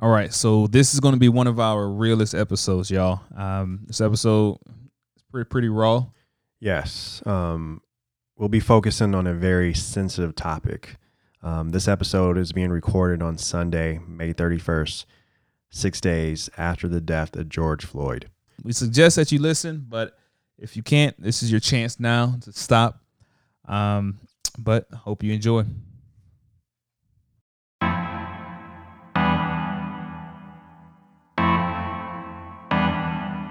All right, so this is going to be one of our realest episodes, y'all. Um, this episode is pretty pretty raw. Yes. Um, we'll be focusing on a very sensitive topic. Um, this episode is being recorded on Sunday, May 31st, six days after the death of George Floyd. We suggest that you listen, but if you can't, this is your chance now to stop. Um, but hope you enjoy.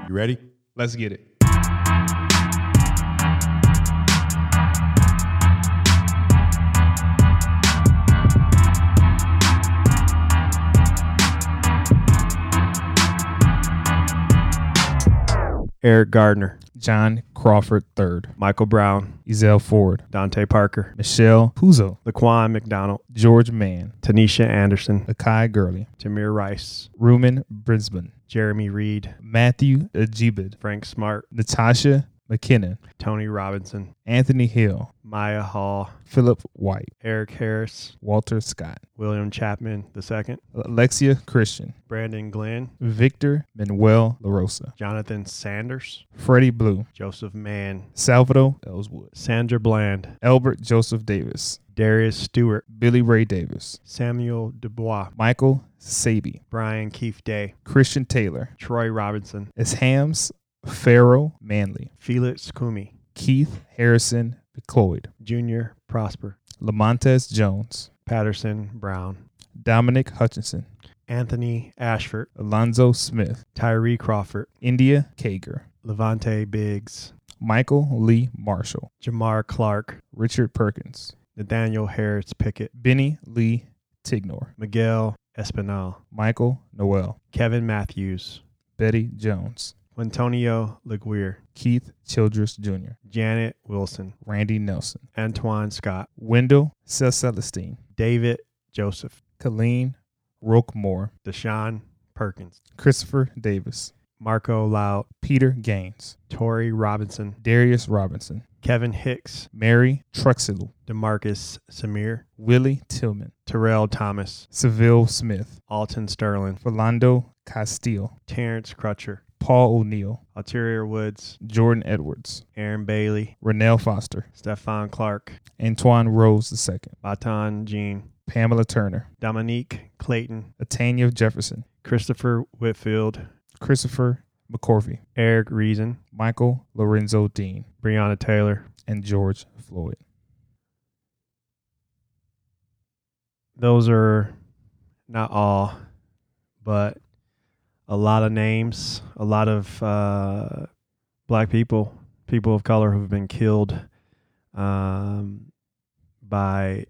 You ready? Let's get it. Eric Garner, John Crawford III, Michael Brown, Ezell Ford, Dante Parker, Michelle Puzo, Laquan McDonald, George Mann, Tanisha Anderson, Akai Gurley, Tamir Rice, Rumain Brisbon, Jeremy Reid, Matthew Ajibade, Frank Smart, Natasha McKenna, Tony Robinson, Anthony Hill, Mya Hall, Phillip White, Eric Harris, Walter Scott, William Chapman II, Alexia Christian, Brendon Glenn, Victor Manuel LaRosa, Jonathan Sanders, Freddie Blue, Joseph Mann, Salvador Ellswood, Sandra Bland, Albert Joseph Davis, Darius Stewart, Billy Ray Davis, Samuel DuBose, Michael Sabbie, Brian Keith Day, Christian Taylor, Troy Robinson, Ishams Pharoah Manley, Felix Kumi, Keith Harrison McLeod, Junior Prosper, Lamontez Jones, Paterson Brown, Dominic Hutchinson, Anthony Ashford, Alonzo Smith, Tyree Crawford, India Kager, La'vante Biggs, Michael Lee Marshall, Jamar Clark, Richard Perkins, Nathaniel Harris Pickett, Bennie Lee Tignor, Miguel Espinal, Michael Noel, Kevin Matthews, Bettie Jones, Antonio Laguerre, Keith Childress Jr., Janet Wilson, Randy Nelson, Antoine Scott, Wendell Celestine, David Joseph, Calin Roquemore, Deshaun Perkins, Christopher Davis, Marco Loud, Peter Gaines, Torrey Robinson, Darius Robinson, Kevin Hicks, Mary Truxillo, Demarcus Semer, Willie Tillman, Terrill Thomas, Sylville Smith, Alton Sterling, Philando Castile, Terence Crutcher, Paul O'Neal, Alteria Woods, Jordan Edwards, Aaron Bailey, Ronell Foster, Stephon Clark, Antwon Rose II, Botham Jean, Pamela Turner, Dominique Clayton, Atania Jefferson, Christopher Whitfield, Christopher McCorvey, Eric Reason, Michael Lorenzo Dean, Breonna Taylor. and George Floyd. Those are not all, but a lot of names, a lot of uh, black people, people of color who've been killed um, by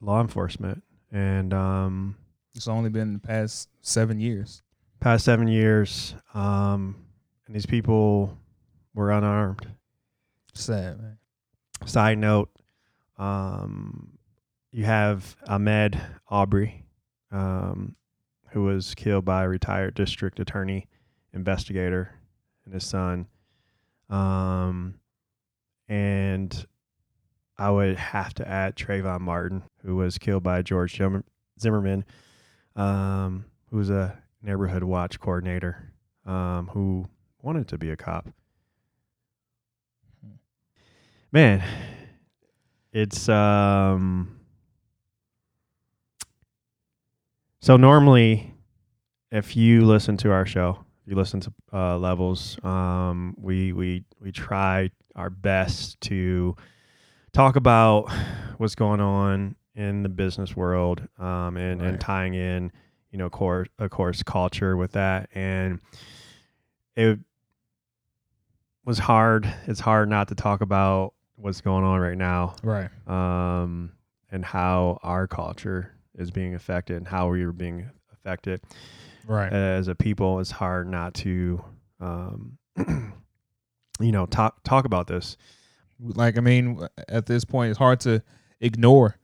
law enforcement. And um, It's only been the past seven years. past seven years, um, and these people were unarmed. Sad, man. Side note, um, you have Ahmaud Arbery, um, who was killed by a retired district attorney investigator and his son. Um, and I would have to add Trayvon Martin, who was killed by George Zimmerman, um, who was a neighborhood watch coordinator, um, who wanted to be a cop. Man, it's um so normally if you listen to our show, if you listen to uh, levels, um, we we we try our best to talk about what's going on in the business world, um, and and tying in, you know, course of course culture with that, and it was hard. It's hard not to talk about what's going on right now, Right. um, and how our culture is being affected, and how we are being affected Right. as a people. It's hard not to, um, you know, talk talk about this. like I mean, at this point, it's hard to ignore,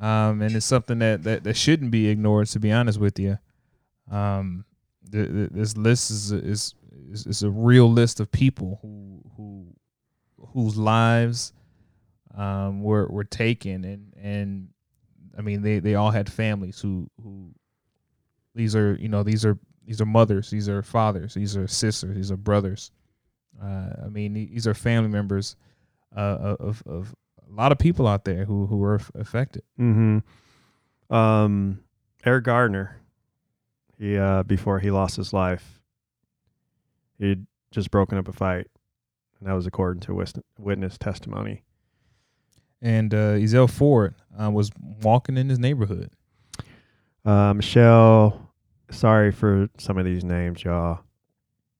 um, and it's something that, that that shouldn't be ignored. To be honest with you, um, the, the, this list is is is, is a real list of people who who whose lives um, were were taken, and and I mean they they all had families who who these are you know these are these are mothers, these are fathers, these are sisters, these are brothers. Uh, I mean, these are family members uh, of of a lot of people out there who who were affected. Mm-hmm. Um, Eric Garner, he uh, before he lost his life, he'd just broken up a fight, and that was according to witness testimony. And uh, Ezell Ford uh, was walking in his neighborhood. Uh, Michelle, sorry for some of these names, y'all.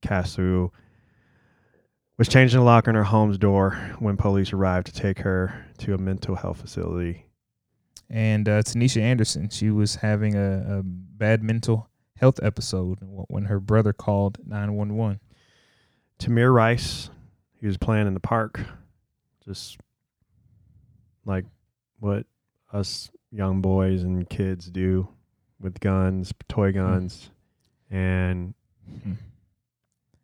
Casu was changing the lock on her home's door when police arrived to take her to a mental health facility. And uh, Tanisha Anderson, she was having a, a bad mental health episode when her brother called 911. Tamir Rice, he was playing in the park, just like what us young boys and kids do with guns, toy guns, and Hmm.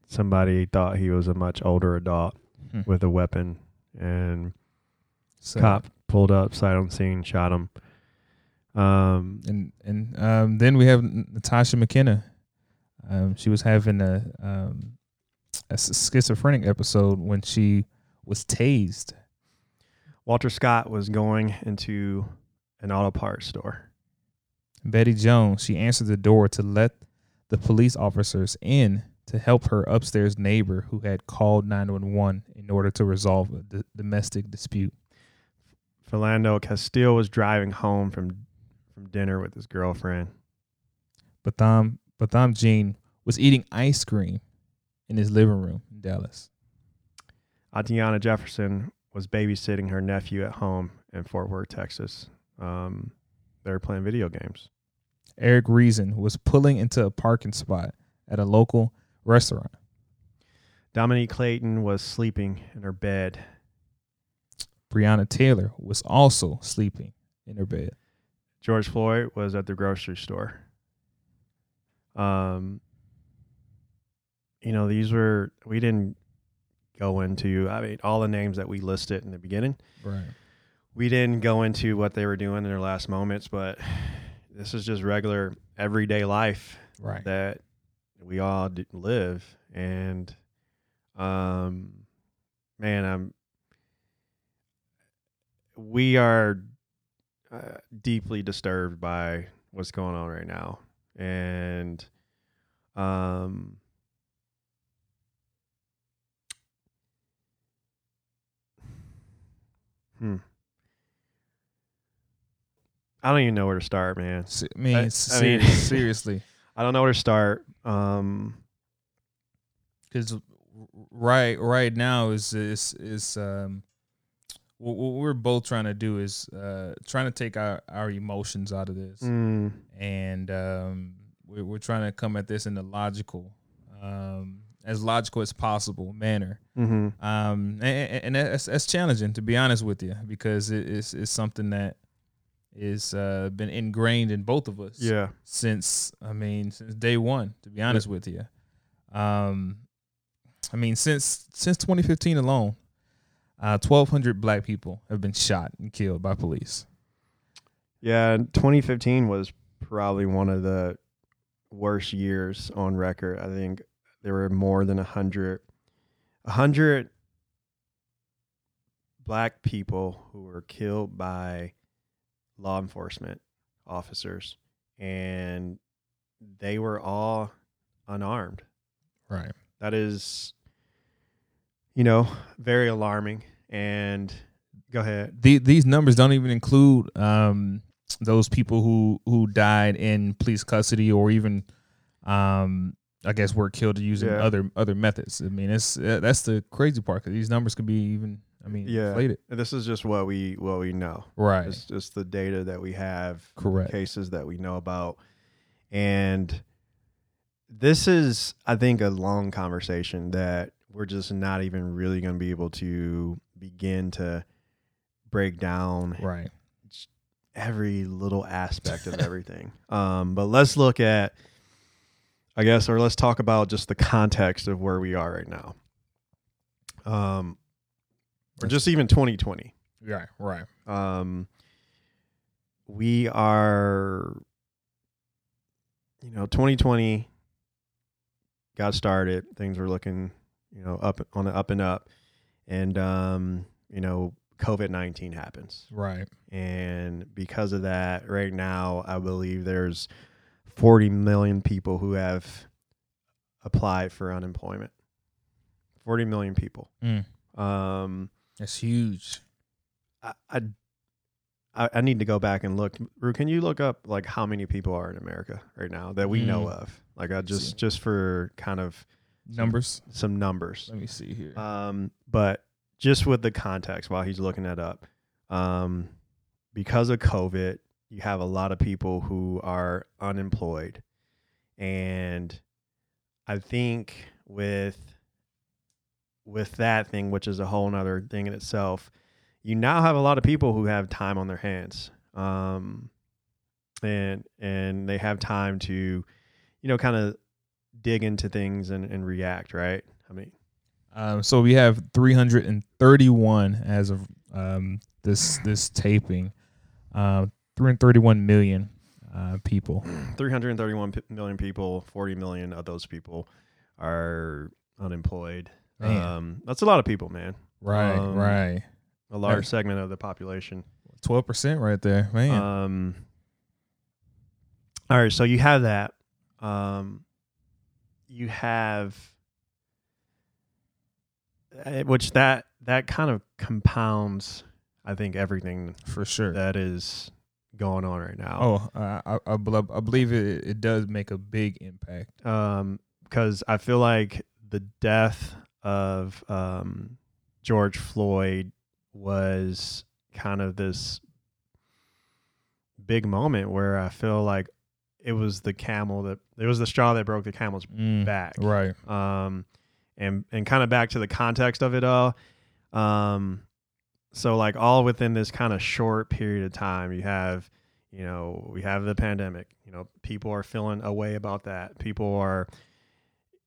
somebody thought he was a much older adult Hmm. with a weapon, and So, cop pulled up, sight unseen, shot him. Um, And and um, then we have Natasha McKenna. Um, she was having a um, a schizophrenic episode when she was tased. Walter Scott was going into an auto parts store. Bettie Jones, she answered the door to let the police officers in to help her upstairs neighbor who had called 911 in order to resolve a d- domestic dispute. Philando Castile was driving home from from dinner with his girlfriend. Botham Botham Jean was eating ice cream in his living room in Dallas. Atiana Jefferson was babysitting her nephew at home in Fort Worth, Texas. Um, they were playing video games. Eric Reason was pulling into a parking spot at a local restaurant. Dominique Clayton was sleeping in her bed. Breonna Taylor was also sleeping in her bed. George Floyd was at the grocery store. Um, you know, these were we didn't go into. I mean, all the names that we listed in the beginning. Right. we didn't go into what they were doing in their last moments, but this is just regular everyday life Right. that we all live. And, um, man, I'm, we are uh, deeply disturbed by what's going on right now. And, um, hmm. I don't even know where to start, man. S- I mean, I- I mean- seriously, I don't know where to start. Um, because right right now is is is um what, what we're both trying to do is uh trying to take our our emotions out of this mm, and um we're, we're trying to come at this in a logical um as logical as possible manner hmm um and, and that's, that's challenging to be honest with you because it is it's something that is uh been ingrained in both of us yeah, since I mean since day one. To be honest with you, um, I mean since since 2015 alone, uh, 1,200 black people have been shot and killed by police. yeah. 2015 was probably one of the worst years on record. I think there were more than a hundred, a hundred black people who were killed by law enforcement officers, and they were all unarmed. Right. That is, you know, very alarming. And go ahead. The, these numbers don't even include um, those people who who died in police custody or even, um, I guess, were killed using Yeah. other other methods. I mean, it's uh, that's the crazy part because these numbers could be even. I mean, Yeah. inflated. This is just what we what we know. Right. It's just the data that we have, Correct. cases that we know about, and this is, I think, a long conversation that we're just not even really going to be able to begin to break down Right. every little aspect of everything. Um, but let's look at, I guess, or let's talk about just the context of where we are right now. Um, or just even 2020. Right. Right. Um, we are, you know, 2020 got started. Things were looking, you know, up on the up and up, and um, you know, COVID 19 happens, Right. and because of that, right now, I believe there's 40 million people who have applied for unemployment. 40 million people. Mm. Um, That's huge. I, I I need to go back and look. Ru, can you look up like how many people are in America right now that we know Mm. of? Like I just See. just for kind of Numbers. some numbers. Let me see here. Um, but just with the context while he's looking that up, um, because of COVID, you have a lot of people who are unemployed, and I think with with that thing, which is a whole nother thing in itself, you now have a lot of people who have time on their hands, um, and and they have time to, you know, kind of dig into things and, and react. Right? I mean, Um, so we have 331 as of um, this this taping. Uh, 331 million uh, people. 331 p- million people, 40 million of those people are unemployed. Man. Um, that's a lot of people, man. Right, Um, right. A large segment of the population. 12% right there, man. Um, all right, so you have that. Um, you have, eh, which that that kind of compounds, I think, everything for sure. that is going on right now. oh, I, I, I bel- I believe it, it does make a big impact. um, because I feel like the death of um, George Floyd was kind of this big moment where I feel like it was the camel that it was the straw that broke the camel's Mm, back. Right. Um, and and kind of back to the context of it all. Um, so like all within this kind of short period of time, you have, you know, we have the pandemic. You know, people are feeling a way about that. People are,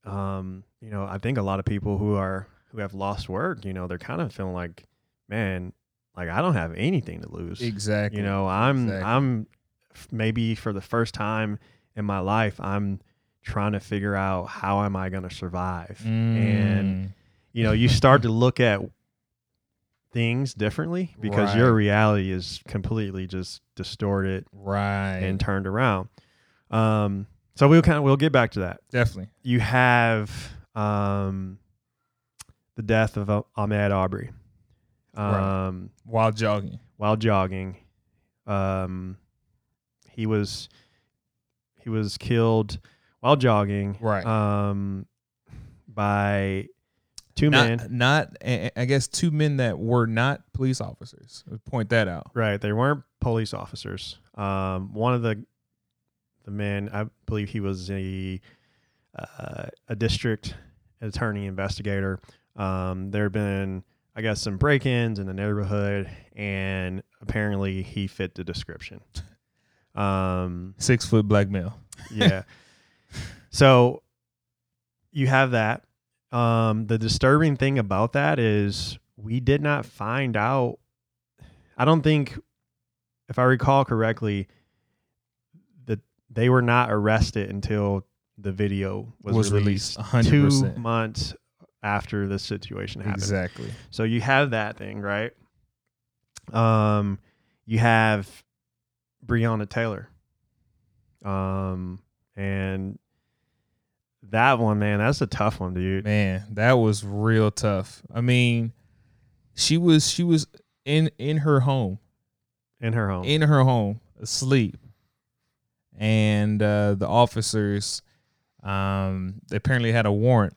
um, you know, I think a lot of people who are who have lost work, you know, they're kind of feeling like, man, like I don't have anything to lose. Exactly. You know, I'm Exactly. I'm f- maybe for the first time in my life, I'm trying to figure out how am I going to survive. And Mm, you know, you start to look at things differently because your reality is completely just distorted right. and turned around. Um, so we'll kind of we'll get back to that. Definitely. You have um, the death of uh, Ahmaud Arbery Right. um, While jogging. while jogging. Um, he was he was killed while jogging. Right. Um, by two not, men. not I guess two men that were not police officers. Point that out. Right. They weren't police officers. Um, one of the the men, I believe he was a uh, a district attorney investigator. Um, there had been, I guess, some break-ins in the neighborhood, and apparently he fit the description. Um, Six foot black male. yeah. so you have that. Um, the disturbing thing about that is we did not find out. I don't think, if I recall correctly, that they were not arrested until the video was, Was released. released, two 100%. months after the situation happened. Exactly. So you have that thing, right? Um, you have Breonna Taylor. Um, and that one, man, that's a tough one, dude. Man, that was real tough. I mean, she was she was in in her home, In her home. in her home, asleep, and uh, the officers, um, they apparently had a warrant,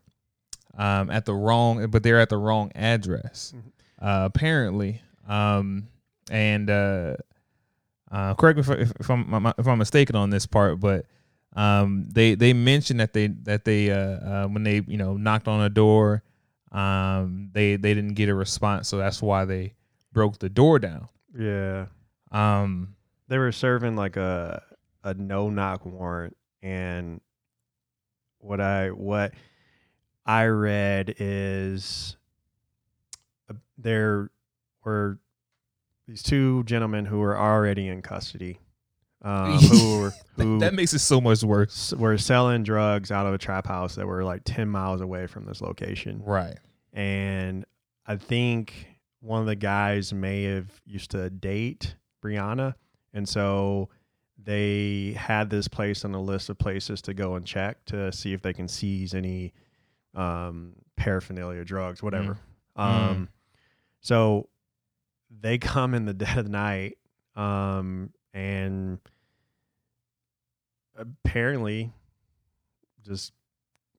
um, at the wrong, but they're at the wrong address, Mhm. uh, apparently, um, and uh, uh, correct me if, if I'm if I'm mistaken on this part, but um, they they mentioned that they that they uh, uh, when they you know knocked on a door, um, they they didn't get a response, so that's why they broke the door down. yeah. Um, They were serving like a a no knock warrant and what I what I read is uh, there were these two gentlemen who were already in custody um, who were who that makes it so much worse. were selling drugs out of a trap house that were like 10 miles away from this location. Right. And I think one of the guys may have used to date Breonna. And so they had this place on the list of places to go and check to see if they can seize any um, paraphernalia, drugs, whatever. Um, so they come in the dead of the night um, and apparently just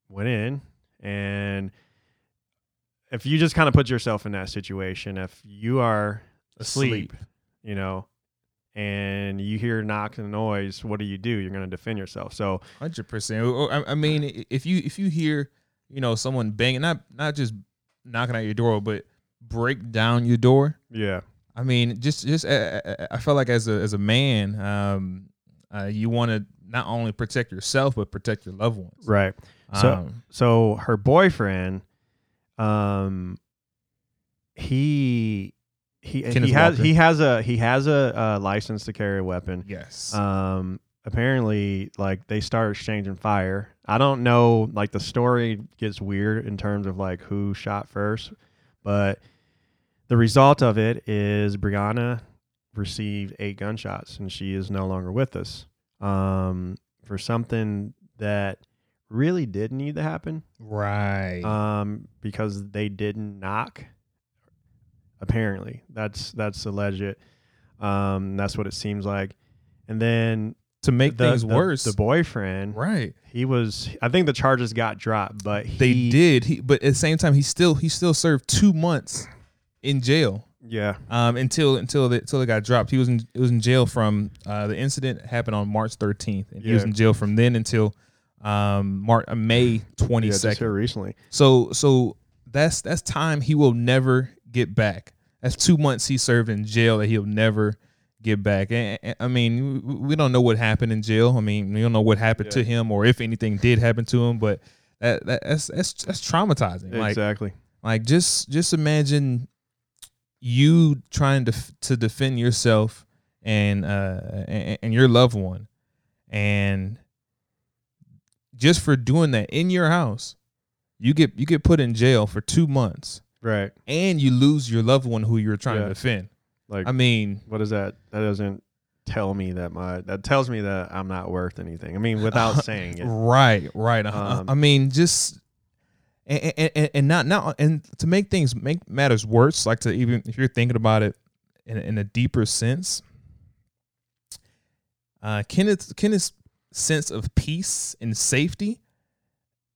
went in. And if you just kind of put yourself in that situation if you are asleep, you know and you hear knocks and noise what do you do? You're going to defend yourself. So Hundred percent. I I mean, if you if you hear, you know, someone banging, not not just knocking at your door, but break down your door. yeah. I mean, just just uh, uh, I felt like as a as a man, um, uh, you want to not only protect yourself but protect your loved ones. right So- Um, so her boyfriend um he he Kenneth he has Walker. he has a he has a, uh license to carry a weapon yes. um apparently like they start exchanging fire i don't know like the story gets weird in terms of like who shot first but the result of it is breonna received eight gunshots and she is no longer with us um for something that really did need to happen right. um because they didn't knock apparently that's that's alleged um that's what it seems like and then to make the, things the- worse. the boyfriend right. he was i think the charges got dropped but They did. He, but at the same time, he still he still served two months in jail. Yeah um, until until the, until it got dropped. He was in it was in jail from uh, the incident happened on March 13th, and he was in jail from then until um, Mar- uh, May yeah, 22nd. just here recently so so that's that's time he will never get back. That's two months he served in jail that he'll never get back. And, and- I mean, we- don't know what happened in jail. I mean, we don't know what happened to him or if anything did happen to him. But that, that that's that's that's traumatizing. Like exactly like just just imagine you trying to to defend yourself and uh and, and your loved one and just for doing that in your house you get you get put in jail for 2 months right and you lose your loved one who you're trying Yeah. to defend. like I mean, what is that that doesn't tell me that my that tells me that i'm not worth anything i mean without saying it Right, right. Uh, Um, I mean, just and, and, and- not now and to make things make matters worse, like to even if you're thinking about it in, in a deeper sense, uh, Kenneth Kenneth's sense of peace and safety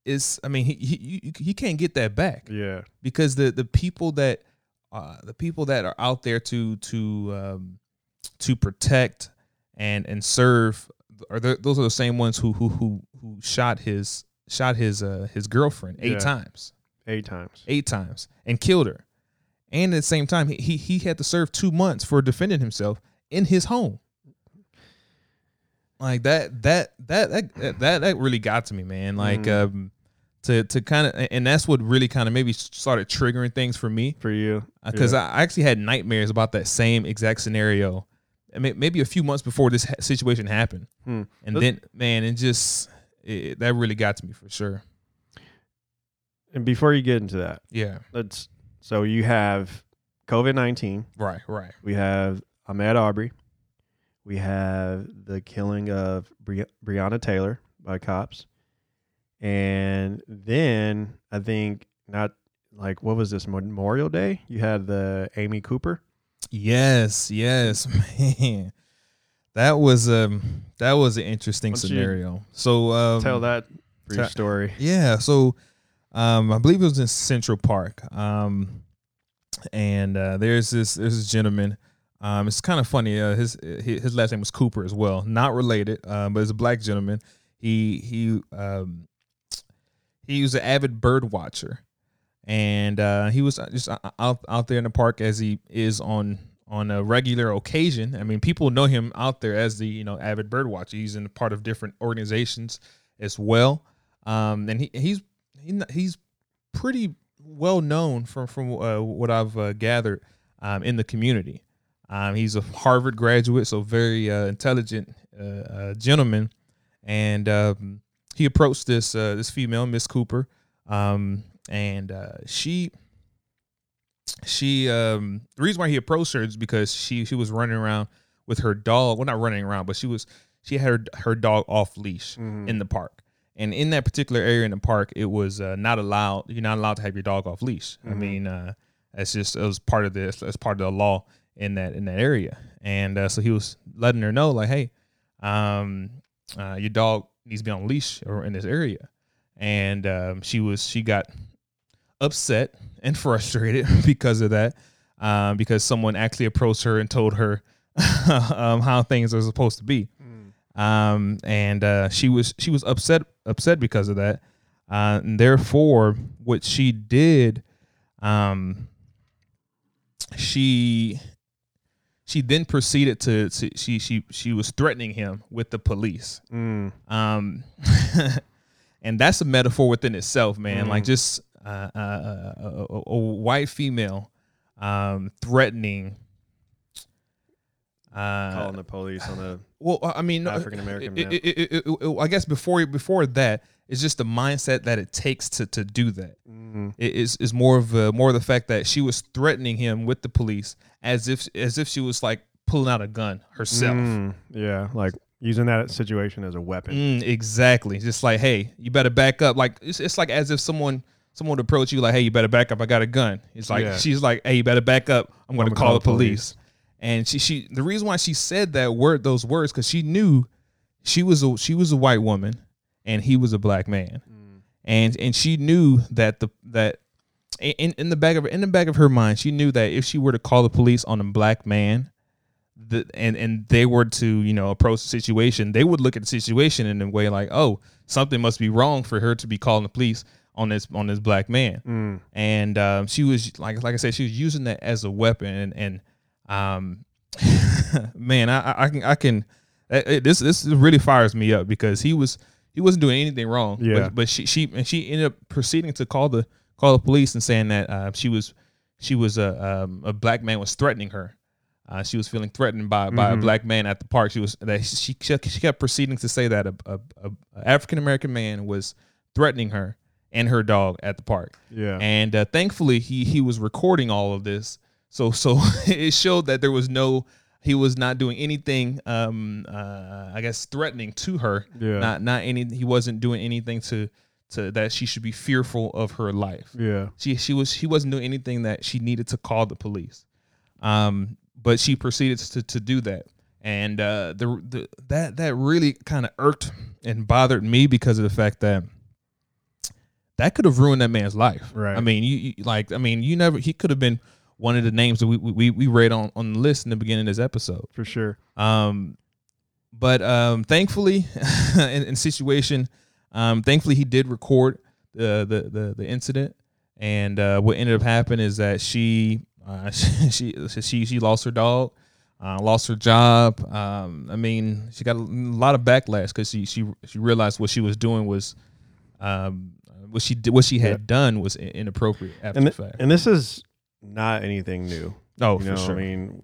is, I mean, he he he can't get that back. Yeah. Because the the people that uh, the people that are out there to to um, to protect and and serve are the, those are the same ones who who who who shot his shot his uh his girlfriend eight Yeah. times eight times eight times and killed her and at the same time he he, he had to serve two months for defending himself in his home like that that that that that, that really got to me man like Mhm. um to to kind of and that's what really kind of maybe started triggering things for me for you because Yeah. I actually had nightmares about that same exact scenario. I mean, maybe a few months before this situation happened, Hmm. and Let's- then man, it just it, that really got to me for sure. and before you get into that Yeah, let's so you have covid-19 right, right, we have ahmaud arbery. We have the killing of Bri- breonna taylor by cops. And then i think not like what was this memorial day? You had the amy cooper? Yes, yes, man. That was um that was an interesting Why don't you scenario. So um, tell that brief ta- story Yeah, so um, I believe it was in Central Park. Um, and uh, there's this there's this gentleman. Um, it's kind of funny. Uh, his his his last name was Cooper as well, not related, um, but it's a black gentleman. He he um, he was an avid bird watcher, and uh, he was just out out there in the park as he is on on a regular occasion. I mean, people know him out there as the you know avid bird watcher. He's in part of different organizations as well, um, and he he's he, he's pretty well known from from uh, what I've uh, gathered um, in the community. Um, he's a Harvard graduate, so very uh, intelligent uh, gentleman, and um, he approached this uh, this female, Miss Cooper, um, and uh, she she um, the reason why he approached her is because she she was running around with her dog. Well, not running around, but she was she had her her dog off leash Mhm. in the park. And in that particular area in the park, it was uh, not allowed. You're not allowed to have your dog off leash. I Mhm. mean, uh, that's just it was part of this. That's part of the law in that in that area. And uh, so he was letting her know, like, hey, um, uh, your dog needs to be on leash or in this area. And um, she was she got upset and frustrated because of that, um, because someone actually approached her and told her um, how things are supposed to be Mm. um, and uh, she was she was upset upset because of that. Uh, and therefore, what she did, um, she she then proceeded to, to she she she was threatening him with the police. Mm. Um, and that's a metaphor within itself, man. Mm. Like just uh, a, a, a white female um, threatening. Uh, Calling the police on the well, I mean, African-American man. it- it- it- it- I guess before before that, it's just the mindset that it takes to to do that. mm, It is is more of a, more of the fact that she was threatening him with the police as if as if she was like pulling out a gun herself. mm, yeah, like using that situation as a weapon. Mm, exactly. Just like, hey, you better back up. Like it's, it's like as if someone someone would approach you like, hey, you better back up. I got a gun. It's like Yeah. she's like, hey, you better back up. I'm going to call, call the the police. And she she the reason why she said that word those words because she knew she was a she was a white woman and he was a black man Mm. and and she knew that the that in in the back of in the back of her mind she knew that if she were to call the police on a black man the, and and they were to you know approach the situation they would look at the situation in a way like oh something must be wrong for her to be calling the police on this on this black man Mm. and um, she was like like I said she was using that as a weapon and and um man I I- can I can it, it- this this really fires me up because he was he wasn't doing anything wrong Yeah. but, but she she and she ended up proceeding to call the call the police and saying that uh, she was she was a um, a black man was threatening her uh, she was feeling threatened by by a Mhm. black man at the park she was that she she kept proceeding to say that a, a, a African American man was threatening her and her dog at the park Yeah. and uh, thankfully he he was recording all of this so so it showed that there was no he was not doing anything um uh i guess threatening to her yeah. not not any he wasn't doing anything to to that she should be fearful of her life yeah. she she was she wasn't doing anything that she needed to call the police um but she proceeded to to do that and uh the, the that that really kind of irked and bothered me because of the fact that that could have ruined that man's life Right. i mean you, you like i mean you never he could have been one of the names that we we, we read on on the list in the beginning of this episode For sure. um, but um, thankfully, in, in situation, um, thankfully he did record the the the, the incident, and uh, what ended up happening is that she uh, she she she lost her dog, uh, lost her job. Um, I mean, she got a lot of backlash because she she she realized what she was doing was. Um, what she did, what she had Yeah. done was inappropriate after And the fact. and this is not anything new. oh, you for know, sure. I mean,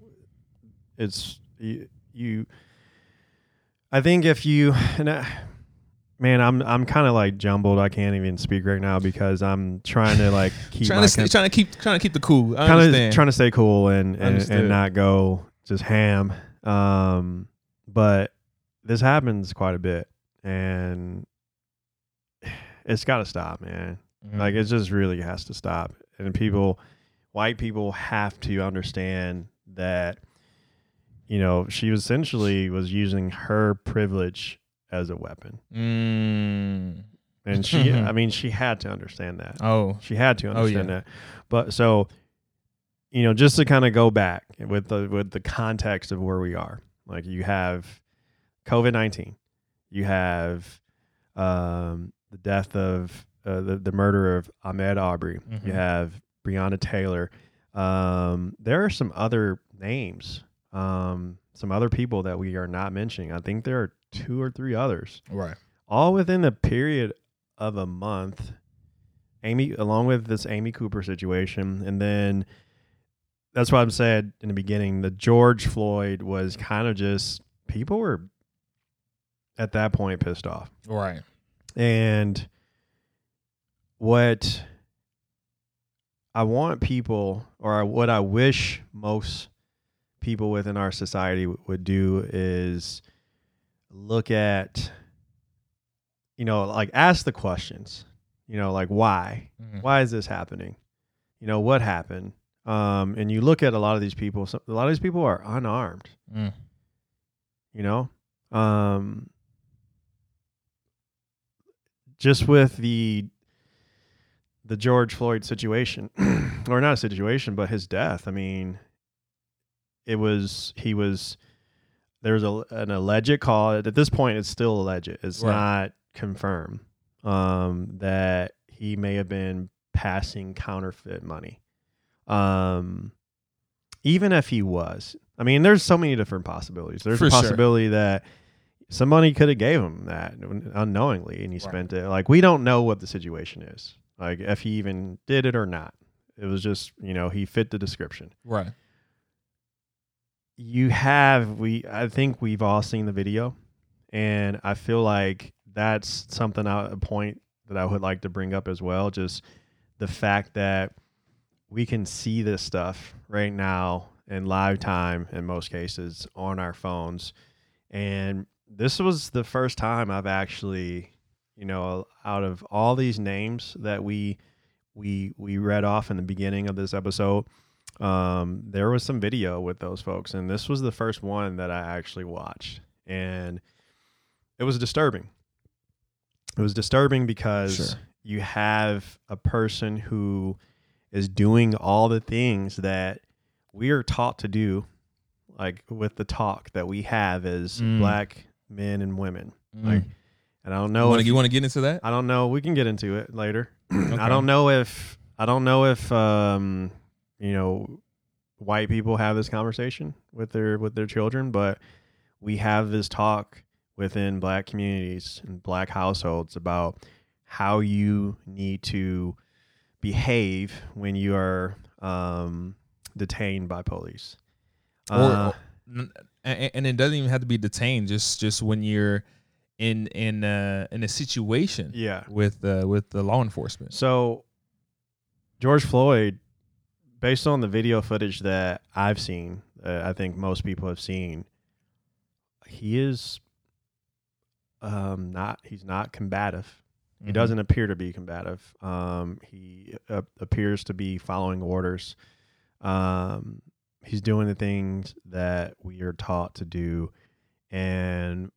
it's you, you. I think if you and I, man, I'm I'm kind of like jumbled. I can't even speak right now because I'm trying to like keep trying to stay, trying to keep trying to keep the cool. Kind of trying to stay cool and and, and not go just ham. Um, but this happens quite a bit, and it's got to stop, man. Mm-hmm. Like it just really has to stop. And people, white people, have to understand that. You know, she essentially was using her privilege as a weapon, Mm. and she. I mean, she had to understand that. Oh, She had to Oh, understand yeah. that. But so, you know, just to kind of go back with the with the context of where we are. Like you have COVID nineteen, you have um, the death of uh, the the murder of Ahmaud Arbery. You Mhm. have Breonna Taylor. Um, there are some other names, um, some other people that we are not mentioning. I think there are two or three others right. all within the period of a month. Amy, along with this Amy Cooper situation, and then that's why I'm said in the beginning, the George Floyd was kind of just people were at that point pissed off. Right. And what I want people, or what I wish most people within our society would do is look at, you know, like ask the questions, you know, like why? Mhm. Why is this happening? You know, what happened? Um, and you look at a lot of these people, a lot of these people are unarmed, Mm. you know? Um, just with the the George Floyd situation, or not a situation, but his death. I mean, it was he was there was a, an alleged call. At this point, it's still alleged. It's Right. not confirmed um, that he may have been passing counterfeit money. Um, even if he was, I mean, there's so many different possibilities. There's For a sure. possibility that somebody could have gave him that unknowingly, and he Right. spent it. Like we don't know what the situation is, like if he even did it or not. It was just you know he fit the description. Right. You have we I think we've all seen the video, and I feel like that's something I, a point that I would like to bring up as well. Just the fact that we can see this stuff right now in live time in most cases on our phones, and this was the first time I've actually, you know, out of all these names that we we we read off in the beginning of this episode, um, there was some video with those folks, and this was the first one that I actually watched, and it was disturbing. It was disturbing because Sure. you have a person who is doing all the things that we are taught to do, like with the talk that we have as Mm. black men and women. Mm. Like, and I don't you know want if you want to get into that? I don't know. We can get into it later. Okay. I don't know if I don't know if um you know white people have this conversation with their with their children, but we have this talk within black communities and black households about how you need to behave when you are um detained by police. Or- Uh, and, and it doesn't even have to be detained. Just just when you're in in uh, in a situation yeah. with uh, with the law enforcement. So, George Floyd, based on the video footage that I've seen, uh, I think most people have seen, he is um, not. He's not combative. He Mhm. doesn't appear to be combative. Um, he uh, appears to be following orders. Um, he's doing the things that we are taught to do, and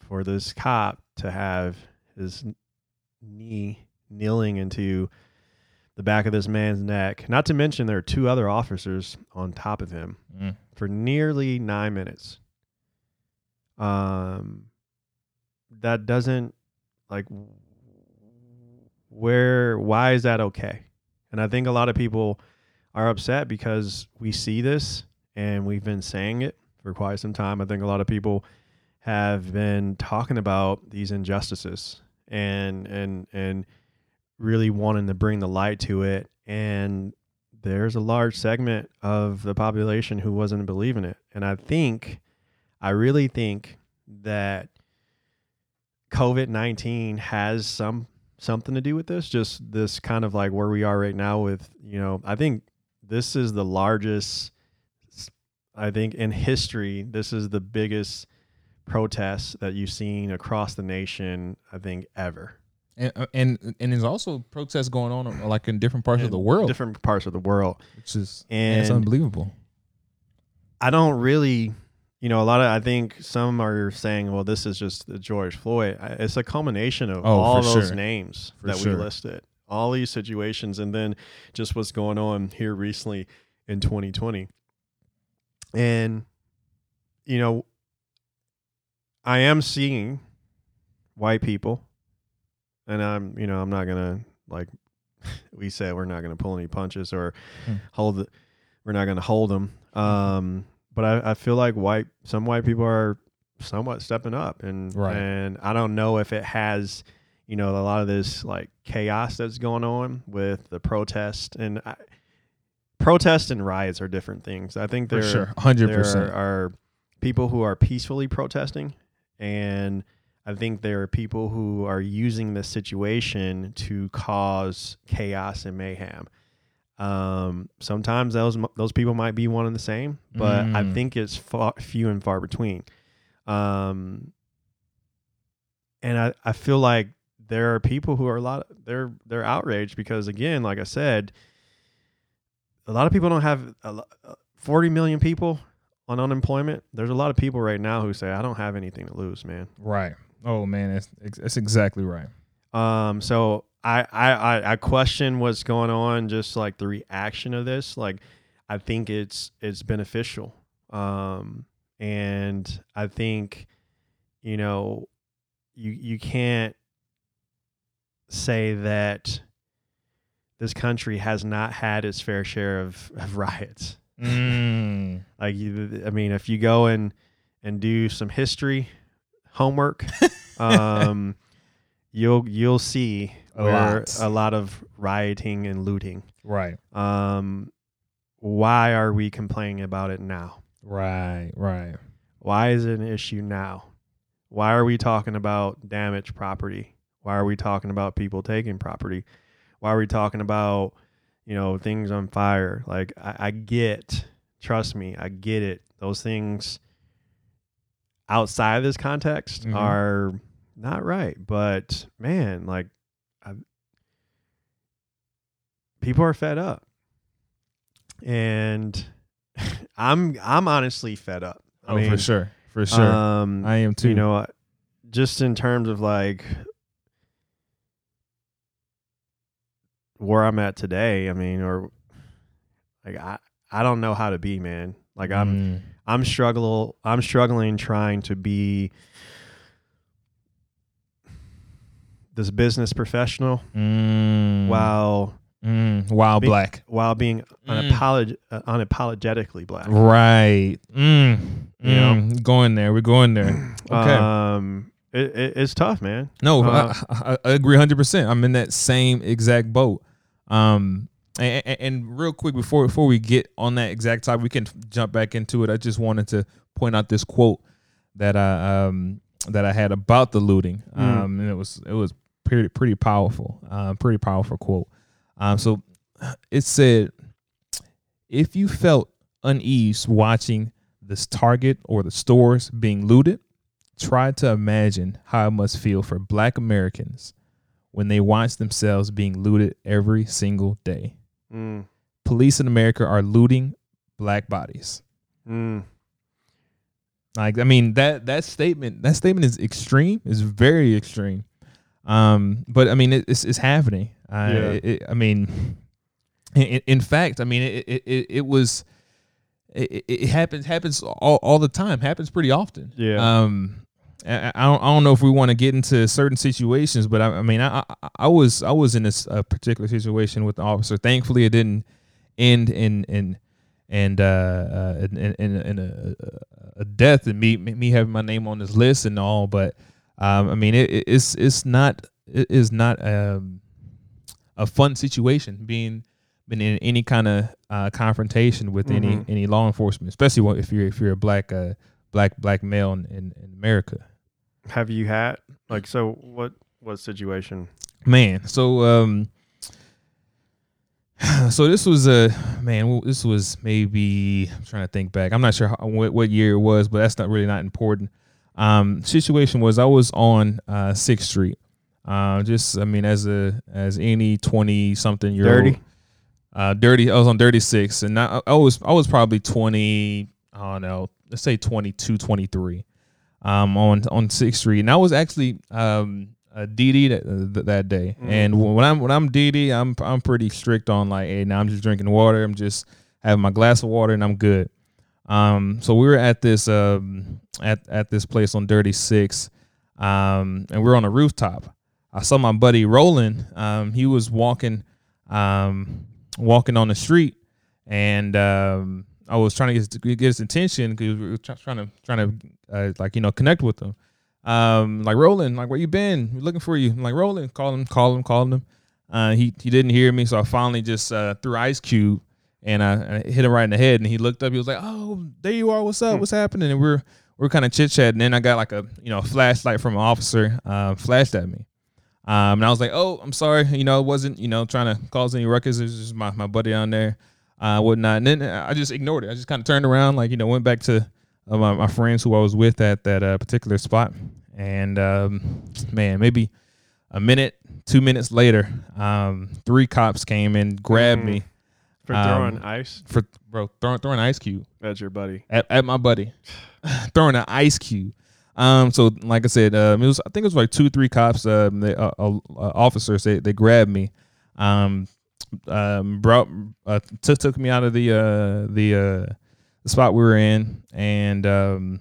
for this cop to have his knee kneeling into the back of this man's neck, not to mention there are two other officers on top of him Mm. for nearly nine minutes. Um, that doesn't like where why is that okay? And I think a lot of people are upset because we see this and we've been saying it for quite some time. I think a lot of people have been talking about these injustices and and and really wanting to bring the light to it and there's a large segment of the population who wasn't believing it and i think i really think that covid-19 has some something to do with this just this kind of like where we are right now with you know i think this is the largest i think in history this is the biggest protest that you've seen across the nation i think ever And, uh, and and there's also protests going on uh, like in different parts of the world, different parts of the world which is and it's unbelievable. I don't really, you know, a lot of I think some are saying, well, this is just George Floyd. It's a culmination of Oh, all those sure. names For that sure. we listed, all these situations, and then just what's going on here recently in 2020. And you know, I am seeing white people, and I'm, you know, I'm not gonna like we said we're not gonna pull any punches or Hmm. hold the, we're not gonna hold them. Um, but I, I feel like white some white people are somewhat stepping up, and Right. and I don't know if it has, you know, a lot of this like chaos that's going on with the protest and. I, Protests and riots are different things. I think there sure, hundred there percent. are people who are peacefully protesting and I think there are people who are using this situation to cause chaos and mayhem. Um, sometimes those those people might be one and the same, but I Mm. think it's far, few and far between. Um, and I, I feel like there are people who are a lot they're they're outraged because again, like I said, a lot of people don't have a, uh, 40 million people on unemployment. There's a lot of people right now who say I don't have anything to lose, man. Right. Oh man, that's that's exactly right. Um, so I, I, I, I question what's going on, just like the reaction of this. Like, I think it's it's beneficial. Um, and I think, you know, you you can't say that this country has not had its fair share of, of riots. Mm. Like, you, I mean, if you go and and do some history homework, um, you'll you'll see A where lot. a lot of rioting and looting. Right. Um, why are we complaining about it now? Right. Right. Why is it an issue now? Why are we talking about damaged property? Why are we talking about people taking property? Why are we talking about, you know, things on fire? Like I, I get, trust me, I get it. Those things outside of this context Mhm. are not right. But man, like I, people are fed up. And I'm I'm honestly fed up. I Oh, mean, for sure. For sure. um, I am too. you know, just in terms of like where I'm at today, I mean, or like I, I don't know how to be, man. Like I'm, Mm. I'm struggle, I'm struggling trying to be this business professional Mm. while Mm. Be- Black. while being Mm. unapolog- uh, unapologetically black. Right. Mm. You know? Mm. Going there. We're going there. Okay. Um, it, it, it's tough, man. No, Uh, I, I, I agree hundred percent. I'm in that same exact boat. Um, and, and, real quick before before we get on that exact topic, we can jump back into it. I just wanted to point out this quote that I um that I had about the looting. Mm. Um, and it was it was pretty pretty powerful. Um, pretty powerful quote. Um, so it said, if you felt unease watching this Target or the stores being looted, try to imagine how it must feel for black Americans when they watch themselves being looted every single day. Mm, Police in America are looting black bodies. mm, Like I mean that that statement that statement is extreme, is very extreme. Um, but I mean it, it's it's happening. Uh, Yeah. it, I mean, in, in fact, I mean it it, it, it was it, it- it happens happens all, all the time. Happens pretty often. Yeah. Um, I, I don't I don't know if we want to get into certain situations, but I, I mean I, I I was I was in this uh, particular situation with the officer. Thankfully, it didn't end in in and uh, uh in, in, in, a, a death and me me having my name on this list and all. But um, I mean it, it- it's it's not it is not um a fun situation being been in any kind of uh, confrontation with any Mhm. any law enforcement, especially if you're if you're a black uh black black male in, in America. Have you had like so? What what situation? Man, so um so this was a man this was maybe I'm trying to think back. I'm not sure how, what, what year it was, but that's not really not important. Um situation was I was on uh 6th Street. Uh just I mean as a as any 20 something year Dirty? old uh dirty I was on dirty 6 and I, I was I was probably 20 I don't know, let's say 22 23 um, on on Sixth Street, and I was actually um, a DD that th- that day. Mm. And when I'm when I'm DD, I'm I'm pretty strict on like, hey, now I'm just drinking water. I'm just having my glass of water, and I'm good. Um, so we were at this um at at this place on Dirty Six, um, and we are on a rooftop. I saw my buddy Roland. Um, he was walking um walking on the street, and um, I was trying to get, his- get his attention because we were trying to trying to uh, like you know connect with him. Um, like Roland, like where you been? We're looking for you. I'm like Roland, call him, call him, call him. Uh, he he didn't hear me, so I finally just uh, threw Ice Cube and I, I hit him right in the head. And he looked up. He was like, "Oh, there you are. What's up? Hmm. What's happening?" And we're we're kind of chit chatting. And then I got like a you know flashlight from an officer uh, flashed at me. Um, and I was like, "Oh, I'm sorry. You know, it wasn't you know trying to cause any ruckus. It was just my, my buddy down there, uh, whatnot." And then I just ignored it. I just kind of turned around, like you know, went back to uh, my, my friends who I was with at that uh, particular spot. And um, man, maybe a minute, two minutes later, um, three cops came and grabbed Mm. me For Um, throwing ice for bro throwing throwing ice cube at your buddy. at, at my buddy, throwing an ice cube. Um, so like I said, um, it was I think it was like two, three cops, um, they, uh, uh, uh, officers. They they grabbed me, um, um, brought uh, took took me out of the uh the uh the spot we were in, and um,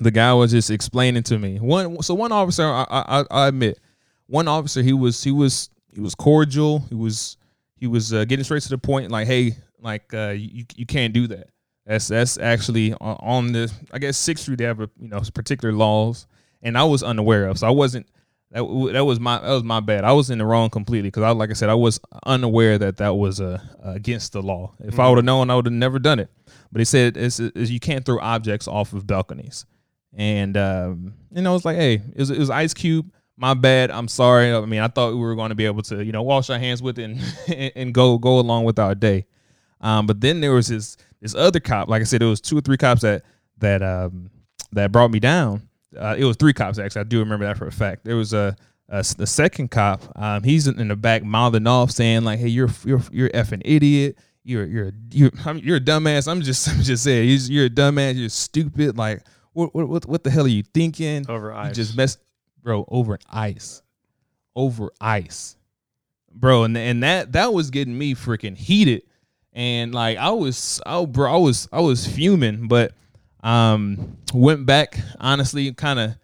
the guy was just explaining to me one. So one officer, I I, I admit, one officer he was he was he was cordial. He was he was uh, getting straight to the point. Like, hey, like uh, you you can't do that. That's that's actually on, on the I guess Sixth Street they have a, you know particular laws, and I was unaware of. So I wasn't. That, that was my that was my bad. I was in the wrong completely because I like I said I was unaware that that was uh, against the law. If I would have known, I would have never done it. But he said it's, it's, you can't throw objects off of balconies, and um, you know it's like hey, it was, it was Ice Cube. My bad. I'm sorry. I mean, I thought we were going to be able to you know wash our hands with it and and go go along with our day. Um, but then there was this this other cop. Like I said, there was two or three cops that that um that brought me down. Uh, it was three cops actually. I do remember that for a fact. There was a, a the second cop. Um, he's in the back mouthing off, saying like, "Hey, you're you're you're effing idiot. You're you're you're I'm, you're a dumbass. I'm just I'm just saying you're, you're a dumbass. You're stupid. Like what what what, what the hell are you thinking? Over You ice. just messed, bro, over ice, over ice, bro, and and that that was getting me freaking heated, and like I was, oh, bro, I was I was fuming, but um, went back honestly, kind of.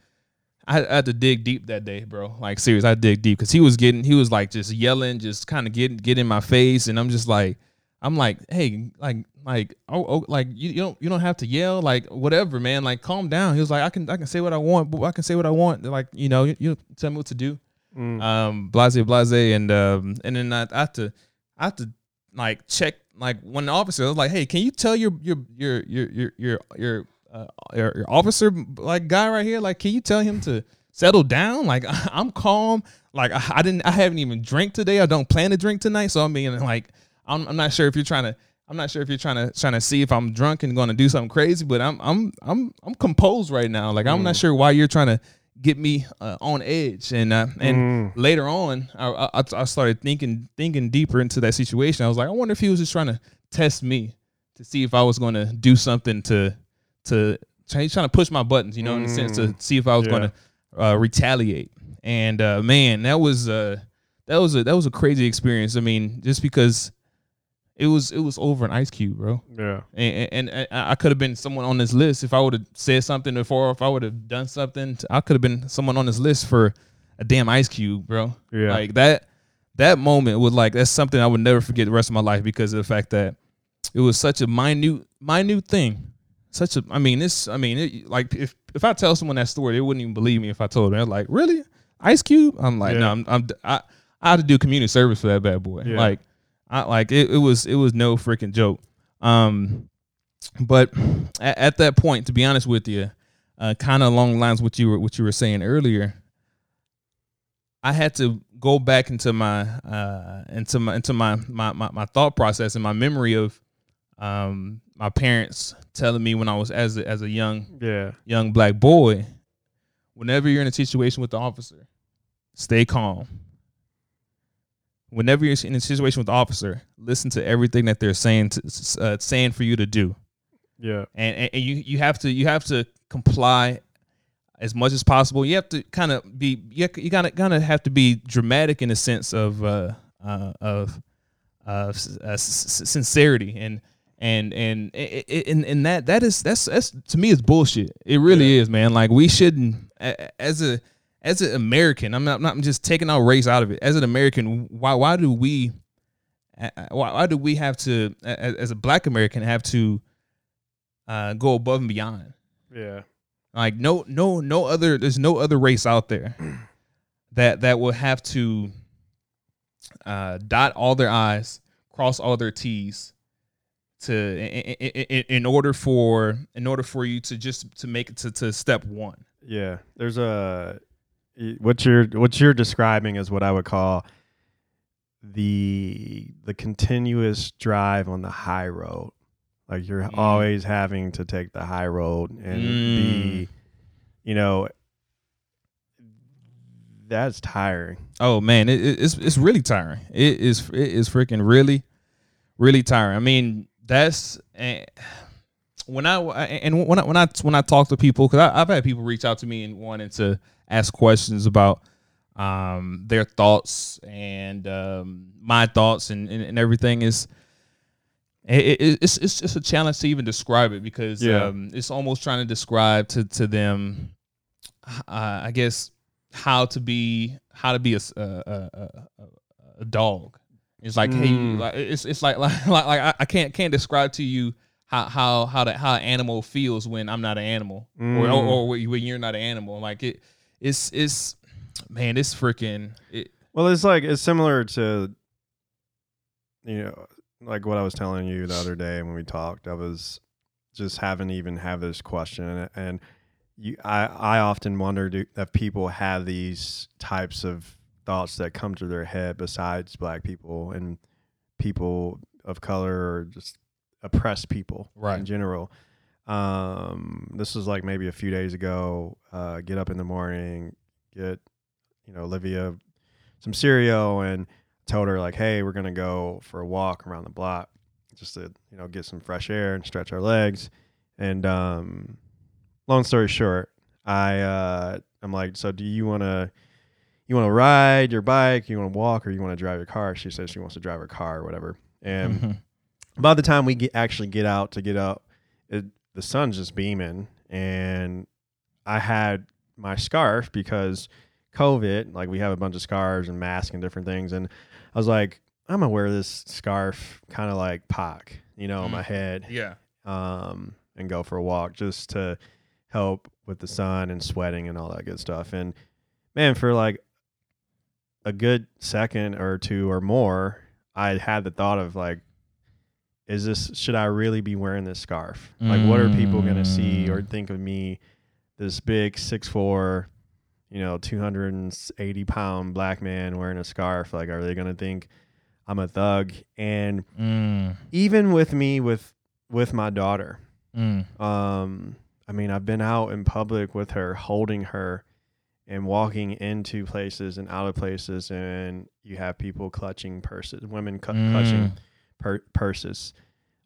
I, I had to dig deep that day, bro. Like serious, I dig deep because he was getting, he was like just yelling, just kind of getting get in my face, and I'm just like, I'm like, hey, like, like, oh, oh like you, you don't, you don't have to yell, like whatever, man, like calm down. He was like, I can, I can say what I want, but I can say what I want, like you know, you, you tell me what to do, Mm. um, blase, blase, and um, and then I, I have to, I have to like check, like when the officer I was like, hey, can you tell your your your your your your your uh, your, your officer like guy right here, like, can you tell him to settle down? Like, I'm calm. Like, I, I didn't, I haven't even drank today. I don't plan to drink tonight. So I mean, like, I'm, I'm not sure if you're trying to, I'm not sure if you're trying to trying to see if I'm drunk and going to do something crazy, but I'm I'm I'm I'm composed right now. Like, I'm not sure why you're trying to get me uh, on edge. And uh, and Mm. later on, I, I I started thinking thinking deeper into that situation. I was like, I wonder if he was just trying to test me to see if I was going to do something to to he's trying to push my buttons, you know, in the sense to Mm. see if I was Yeah. going to uh, retaliate. And uh, man, that was uh, that was a that was a crazy experience. I mean, just because it was it was over an ice cube, bro. Yeah. And, and, and I could have been someone on this list if I would have said something before, if I would have done something. I could have been someone on this list for a damn ice cube, bro. Yeah. Like that that moment was like that's something I would never forget the rest of my life because of the fact that it was such a minute minute thing. Such a I mean this I mean it, like if if I tell someone that story they wouldn't even believe me if I told them. They're like, "Really? Ice Cube?" I'm like, Yeah. "No, I'm, I'm I I had to do community service for that bad boy." Yeah. Like I like it, it was it was no freaking joke. Um but at, at that point to be honest with you, uh kind of along the lines what you were what you were saying earlier, I had to go back into my uh into my into my my my, my thought process and my memory of um my parents telling me when I was as a, as a young Yeah. young black boy, whenever you're in a situation with the officer, stay calm. Whenever you're in a situation with officer, listen to everything that they're saying to, uh, saying for you to do, Yeah. and, and and you you have to you have to comply as much as possible. You have to kind of be you you gotta kind of have to be dramatic in the sense of uh, uh, of uh, uh, sincerity and and and and and that that is that's that's to me is bullshit. It really is, man. Like we shouldn't as a as an American. I'm not, I'm not just taking our race out of it. As an American, why why do we why, why do we have to as, as a Black American have to uh, go above and beyond? Yeah. Like no no no other there's no other race out there that that will have to uh, dot all their I's, cross all their T's to in, in, in order for in order for you to just to make it to, to step one. Yeah, there's a what you're what you're describing is what I would call the the continuous drive on the high road. Like you're Mm. always having to take the high road and be, Mm. you know, that's tiring. Oh man, it, it- it's it's really tiring. It is it is freaking really, really tiring. I mean, that's eh, when I and when I when I when I talk to people because I've had people reach out to me and wanting to ask questions about um their thoughts and um my thoughts and and, and everything is. It, it, it's it's just a challenge to even describe it because Yeah. um, it's almost trying to describe to to them, uh, I guess, how to be how to be a a, a, a- dog. It's like hey, Mm. like, it's it's like like like, like I, I can't can't describe to you how how how that how an animal feels when I'm not an animal or, or Mm. or when when you're not an animal. Like it, it's it's man, it's freaking it. Well, it's like it's similar to you know, like what I was telling you the other day when we talked. I was just having to even have this question, and, and you, I, I often wonder do, if people have these types of thoughts that come to their head besides black people and people of color or just oppressed people Right. in general. Um, this was like maybe a few days ago. Uh, get up in the morning, get you know Olivia some cereal, and told her like, "Hey, we're gonna go for a walk around the block, just to you know get some fresh air and stretch our legs." And um, long story short, I uh, I'm like, "So do you want to?" You want to ride your bike, you want to walk, or you want to drive your car? She says she wants to drive her car or whatever. And Mhm. by the time we get, actually get out to get up, the sun's just beaming, and I had my scarf because COVID. Like we have a bunch of scarves and masks and different things, and I was like, I'm gonna wear this scarf kind of like Pac, you know, on my Mm. head, yeah, um, and go for a walk just to help with the sun and sweating and all that good stuff. And man, for like a good second or two or more, I had the thought of like, is this should I really be wearing this scarf? Like, what are people gonna see or Mm. think of me, this big six four, you know, two hundred and eighty pound black man wearing a scarf? Like, are they gonna think I'm a thug? And Mm, even with me with with my daughter, mm. um, I mean, I've been out in public with her, holding her, and walking into places and out of places, and you have people clutching purses, women clutching Mm. Per- purses.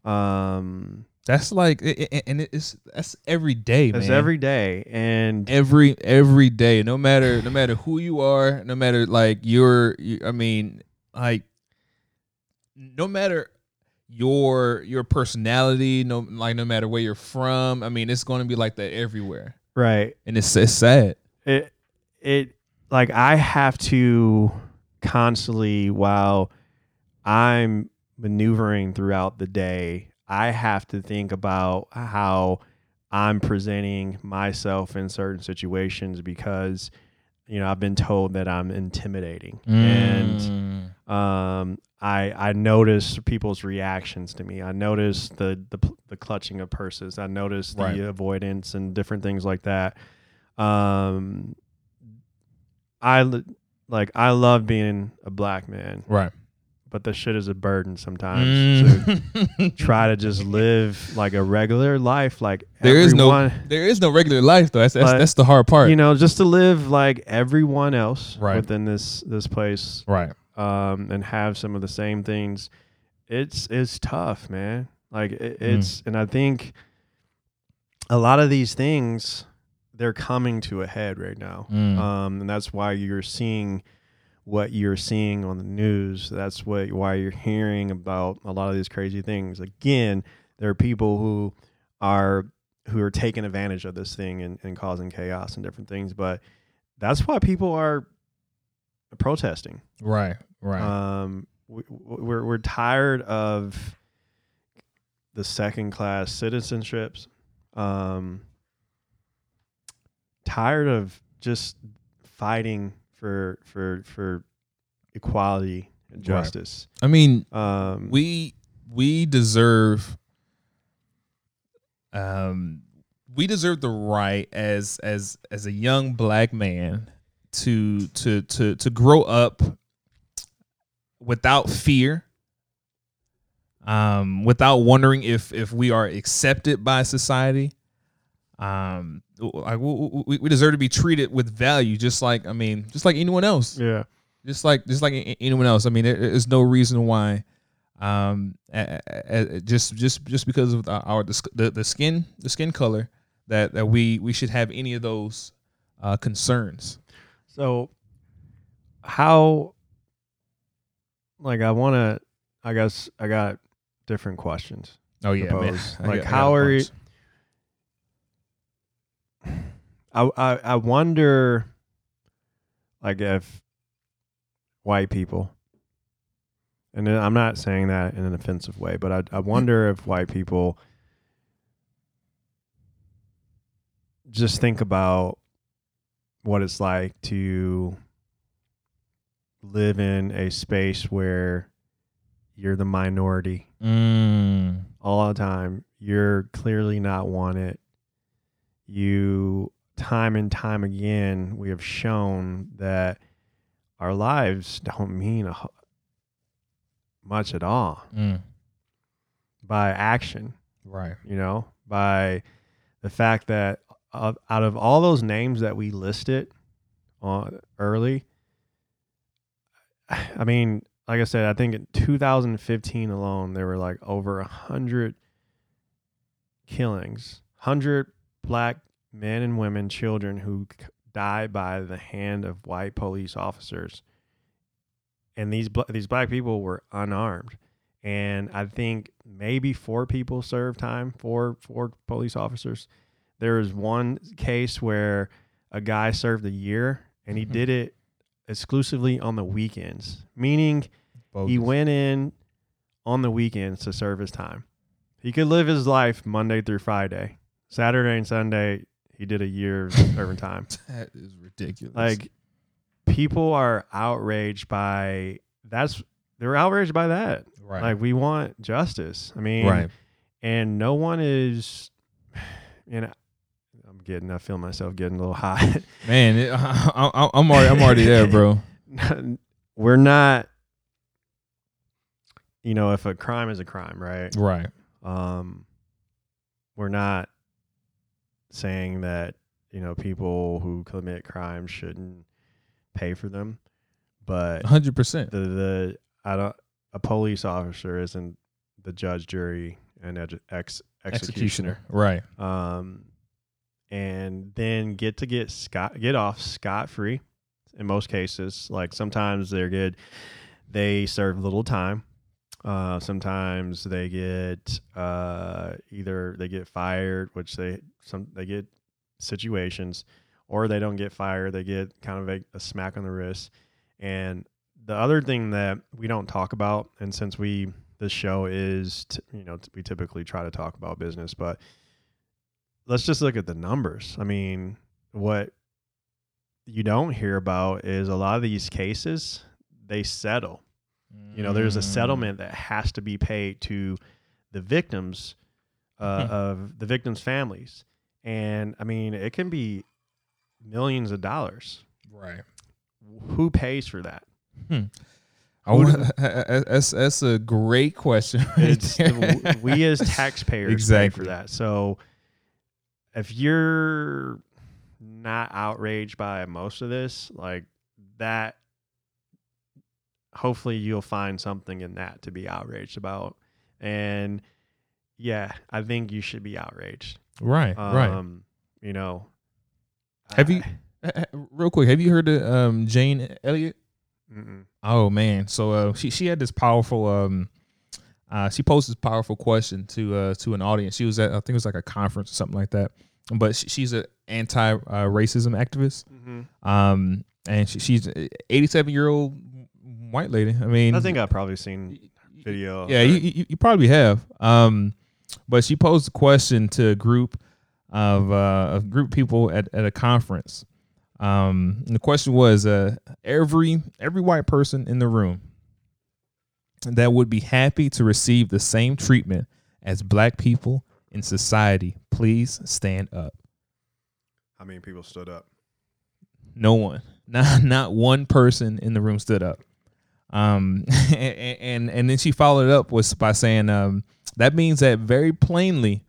Um, That's like, and it's that's every day, it's man. every day, and every every day no matter no matter who you are no matter like your you, i mean like no matter your your personality no like no matter where you're from i mean it's going to be like that everywhere right, and it's, it's sad it it like I have to constantly while I'm maneuvering throughout the day, I have to think about how I'm presenting myself in certain situations because you know I've been told that I'm intimidating and Mm. um, I I notice people's reactions to me. I notice the the, the clutching of purses. I notice the Right. avoidance and different things like that. Um, I like I love being a black man, right but the shit is a burden sometimes. to Mm. try to just live like a regular life, like There is no- there is no regular life though that's that's, that's the hard part you know, just to live like everyone else Right. within this this place right um, and have some of the same things, it's it's tough, man. Like it, it's, and I think a lot of these things they're coming to a head right now, Mm. um, and that's why you're seeing what you're seeing on the news. That's what why you're hearing about a lot of these crazy things. Again, there are people who are who are taking advantage of this thing and, and causing chaos and different things, but that's why people are protesting. right right Um, we, we're we're tired of the second class citizenships. Um, tired of just fighting for for for equality and Right. justice. i mean Um, we we deserve um, we deserve the right as as as a young black man to to to to grow up without fear um without wondering if if we are accepted by society um like we, we, we deserve to be treated with value just like i mean just like anyone else Yeah. just like just like anyone else. I mean, there is no reason why, um, just just just because of our, the, the skin the skin color that that we we should have any of those uh, concerns. So, how? Like, I want to. I guess I got different questions. Oh yeah. Like, how are bunch. I, I I wonder, like, if white people, and I'm not saying that in an offensive way, but I I wonder if white people just think about what it's like to live in a space where you're the minority Mm, all the time. You're clearly not wanted. You, time and time again, we have shown that our lives don't mean a, much at all. Mm, by action, right. you know, by the fact that of, out of all those names that we listed on early, I mean, like I said, I think in 2015 alone, there were like over a hundred killings, hundred black men and women, children who died by the hand of white police officers, and these bla- these black people were unarmed, and I think maybe four people served time, four four police officers. There was one case where a guy served a year, and he Mhm. did it exclusively on the weekends, meaning he went in on the weekends to serve his time. He could live his life Monday through Friday. Saturday and Sunday, he did a year of serving time. That is ridiculous. Like people are outraged by that's they're outraged by that. right, Like we want justice. I mean, right. and no one is you know I'm getting I feel myself getting a little hot. Man, it, I, I'm already I'm already there, bro. We're not you know, if a crime is a crime, right? Right. um, we're not saying that you know people who commit crimes shouldn't pay for them, but hundred percent. the the I don't a police officer isn't the judge, jury, and edu- ex executioner. Right. Um, and then get to get scot get off scot free. In most cases, like sometimes they're good, they serve little time. Uh, sometimes they get uh, either they get fired, which they some they get situations, or they don't get fired. They get kind of a, a smack on the wrist. And the other thing that we don't talk about, and since we this show is t- you know t- we typically try to talk about business, but let's just look at the numbers. I mean, what you don't hear about is a lot of these cases they settle. You know, there's a Mm. settlement that has to be paid to the victims uh, Hmm. of the victims' families, and I mean, it can be millions of dollars. Right. Who pays for that? I want, do- that's that's a great question. right It's we as taxpayers Exactly. pay for that. So if you're not outraged by most of this, like that, hopefully you'll find something in that to be outraged about. And yeah, I think you should be outraged. right. right. Um, You know, Have you- I- Uh, uh, Real quick, have you heard of um, Jane Elliott? mm-mm. Oh man, so uh, she she had this powerful um, uh, she posed this powerful question to uh to an audience. She was at I think it was like a conference or something like that. But she, she's an anti uh, racism activist. Mhm. Um, and she, she's an 87 year old white lady. I mean, I think I've probably seen video. yeah, you, you, you probably have. Um, but she posed a question to a group of uh, a group of people at, at a conference. Um, and the question was, uh, every every white person in the room that would be happy to receive the same treatment as black people in society. Please stand up. How many people stood up? No one, not not one person in the room stood up. Um, and, and and then she followed up was by saying, um, that means that very plainly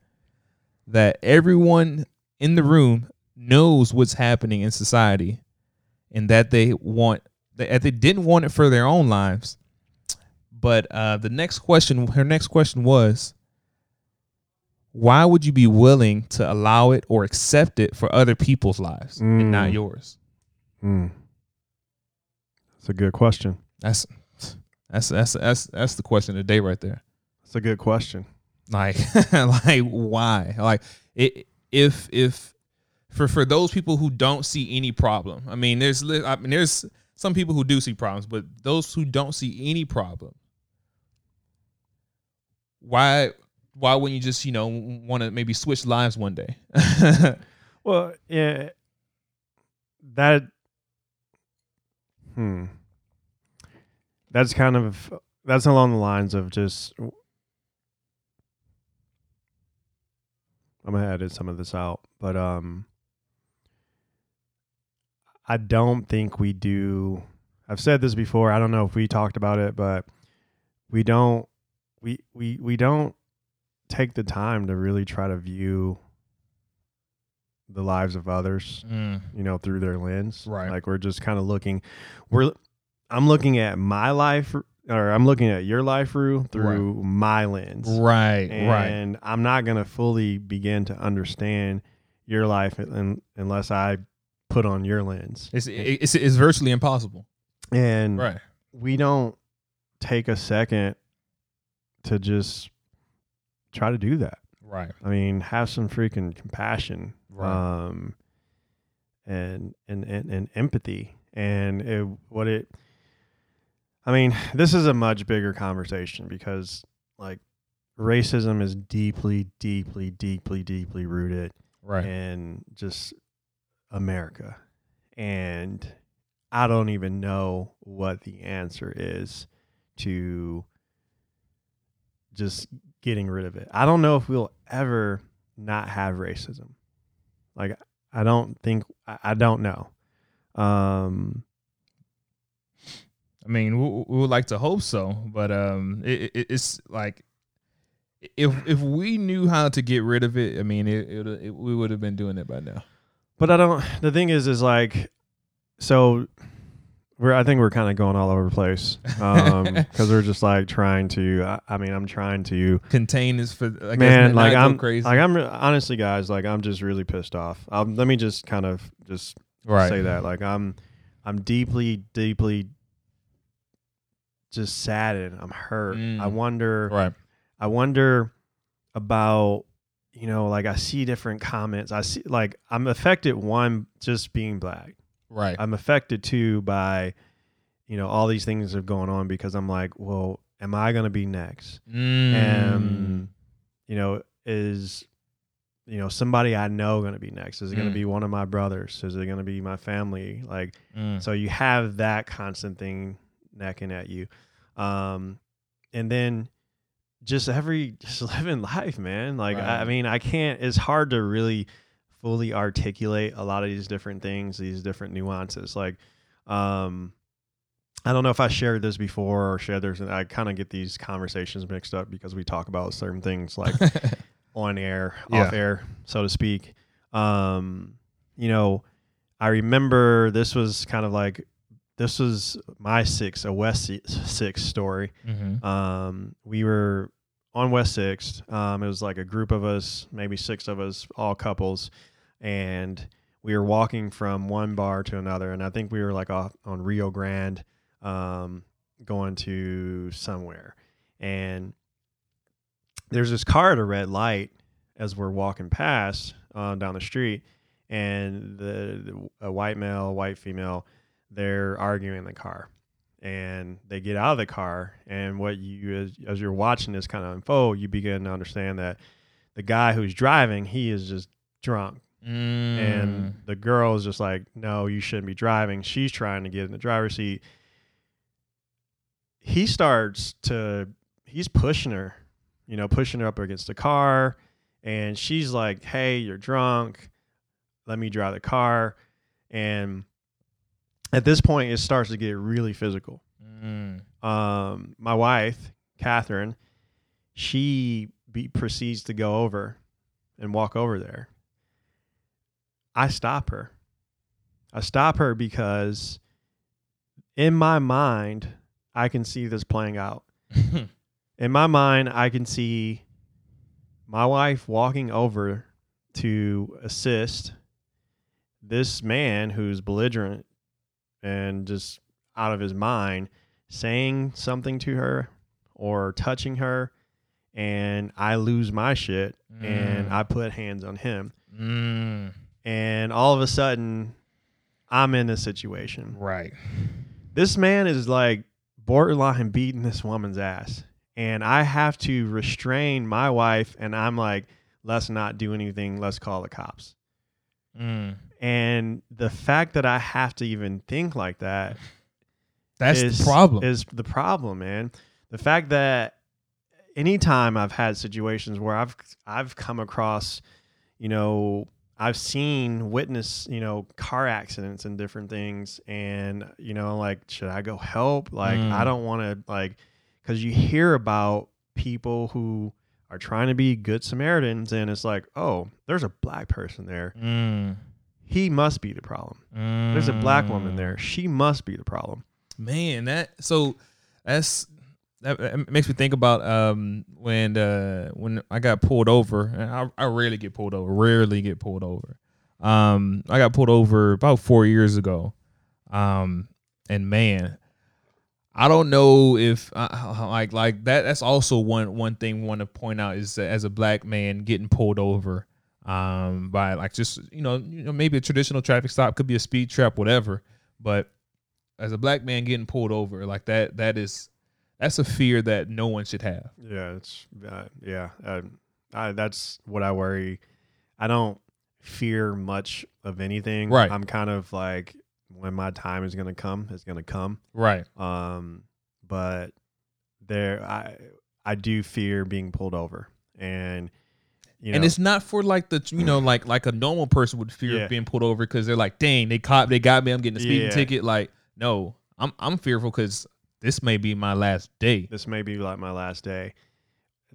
that everyone in the room knows what's happening in society, and that they want that they didn't want it for their own lives. But uh, the next question, her next question was, why would you be willing to allow it or accept it for other people's lives and not Mm. yours? Mm. That's a good question. That's that's that's that's that's the question of the day right there. That's a good question. Like like why? Like it if if for for those people who don't see any problem. I mean, there's I mean there's some people who do see problems, but those who don't see any problem, why why wouldn't you just you know want to maybe switch lives one day? Well, yeah, that. Hmm. That's kind of that's along the lines of just. I'm gonna edit some of this out, but um. I don't think we do. I've said this before. I don't know if we talked about it, but we don't. We we we don't take the time to really try to view the lives of others Mm, you know through their lens Right. like we're just kind of looking we're i'm looking at my life or i'm looking at your life Rue, through my lens right, right. and i'm not going to fully begin to understand your life un- unless i put on your lens It's it's it's virtually impossible. and Right. we don't take a second to just try to do that Right. I mean, have some freaking compassion, Right. um, and, and and and empathy, and it, what it. I mean, this is a much bigger conversation because, like, racism is deeply, deeply, deeply, deeply rooted Right. in just America, and I don't even know what the answer is to just getting rid of it. I don't know if we'll ever not have racism. Like I don't think I, I don't know. Um I mean, we, we would like to hope so, but um, it, it, it's like if if we knew how to get rid of it, I mean, it, it, it we would have been doing it by now. but I don't the thing is is like so we're I think we're kind of going all over the place um cuz we're just like trying to I, I mean I'm trying to Contain this for I man like I'm crazy, like I'm honestly guys like I'm just really pissed off. Um let me just kind of just right? say that. Like I'm I'm deeply, deeply just saddened. I'm hurt. Mm. I wonder Right. I wonder about you know, like I see different comments. I see like I'm affected one just being black. Right. I'm affected too by you know all these things that are going on because I'm like, well, am I going to be next? Mm. And you know, is you know somebody I know going to be next? Is it going Mm. to be one of my brothers? Is it going to be my family? Like Mm. so you have that constant thing necking at you. Um, and then just every just living life, man. Like I, I mean, I can't. It's hard to really fully articulate a lot of these different things, these different nuances. Like, um, I don't know if I shared this before or shared this. and I kind of get these conversations mixed up because we talk about certain things like on air, off air, so to speak. Um, you know, I remember this was kind of like this was my six, a West Six story. Mhm. Um, we were on West Sixth. Um, it was like a group of us, maybe six of us, all couples, and we were walking from one bar to another. And I think we were like off on Rio Grande, um, going to somewhere. And there's this car at a red light as we're walking past uh, down the street, and the, the a white male, white female, they're arguing in the car and they get out of the car and what you as, as you're watching this kind of unfold you begin to understand that the guy who's driving he is just drunk Mm. and the girl is just like no you shouldn't be driving she's trying to get in the driver's seat he starts to he's pushing her you know pushing her up against the car and she's like, "Hey, you're drunk. Let me drive the car." And at this point, it starts to get really physical. Mm. Um, my wife, Catherine, she be, proceeds to go over and walk over there. I stop her. I stop her because in my mind, I can see this playing out. In my mind, I can see my wife walking over to assist this man who's belligerent and just out of his mind saying something to her or touching her and I lose my shit and Mm. I put hands on him Mm. and all of a sudden I'm in this situation. Right. This man is like borderline beating this woman's ass and I have to restrain my wife and I'm like let's not do anything, let's call the cops. Mm. And the fact that I have to even think like that That's is, the problem. Is the problem, man. The fact that anytime I've had situations where I've I've come across, you know, I've seen witness, you know, car accidents and different things and you know, like should I go help? Like Mm. I don't want to like cuz you hear about people who are trying to be good Samaritans and it's like, "Oh, there's a black person there. Mm. He must be the problem. There's a black woman Mm. there. She must be the problem." Man, that so that's that makes me think about um when uh when I got pulled over and I, I rarely get pulled over, rarely get pulled over. Um I got pulled over about 4 years ago. Um and man, I don't know if uh, like like that that's also one one thing we want to point out is that as a black man getting pulled over um by like just you know you know maybe a traditional traffic stop could be a speed trap whatever but as a black man getting pulled over like that that is that's a fear that no one should have Yeah, it's uh, yeah. Uh, I, that's what I worry. I don't fear much of anything. Right. I'm kind of like when my time is gonna come, it's gonna come. right Um, but there, I I do fear being pulled over, and you know, and it's not for like the you know like like a normal person would fear Yeah. of being pulled over because they're like dang they caught they got me i'm getting a speeding Yeah. ticket like no i'm i'm fearful because this may be my last day this may be like my last day.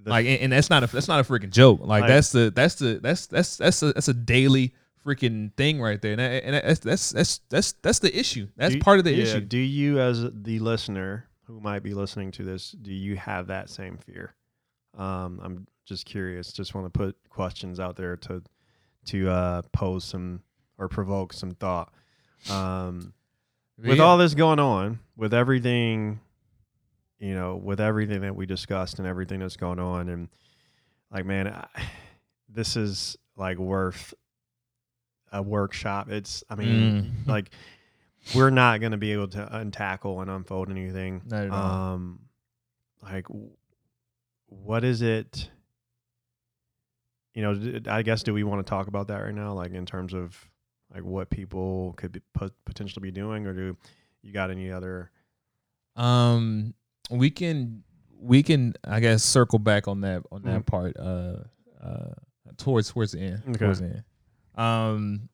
The like and, and that's not a that's not a freaking joke like, Like- that's the that's the that's that's that's a that's a daily freaking thing right there and, that, and that's that's that's that's that's the issue that's Do- part of the yeah, issue Do you, as the listener who might be listening to this, do you have that same fear? Um, I'm just curious. Just want to put questions out there to to uh, pose some or provoke some thought. Um, with all this going on, with everything, you know, with everything that we discussed and everything that's going on, and like, man, I, this is like worth a workshop. It's, I mean, Mm. like, we're not going to be able to untackle and unfold anything. Not at all. Um, like, what is it? You know, I guess do we want to talk about that right now, like in terms of like what people could be, pot- potentially be doing, or do you got any other? Um, we can we can I guess circle back on that on that Mhm. part. Uh, uh, towards towards the end. Okay. Towards the end. Um,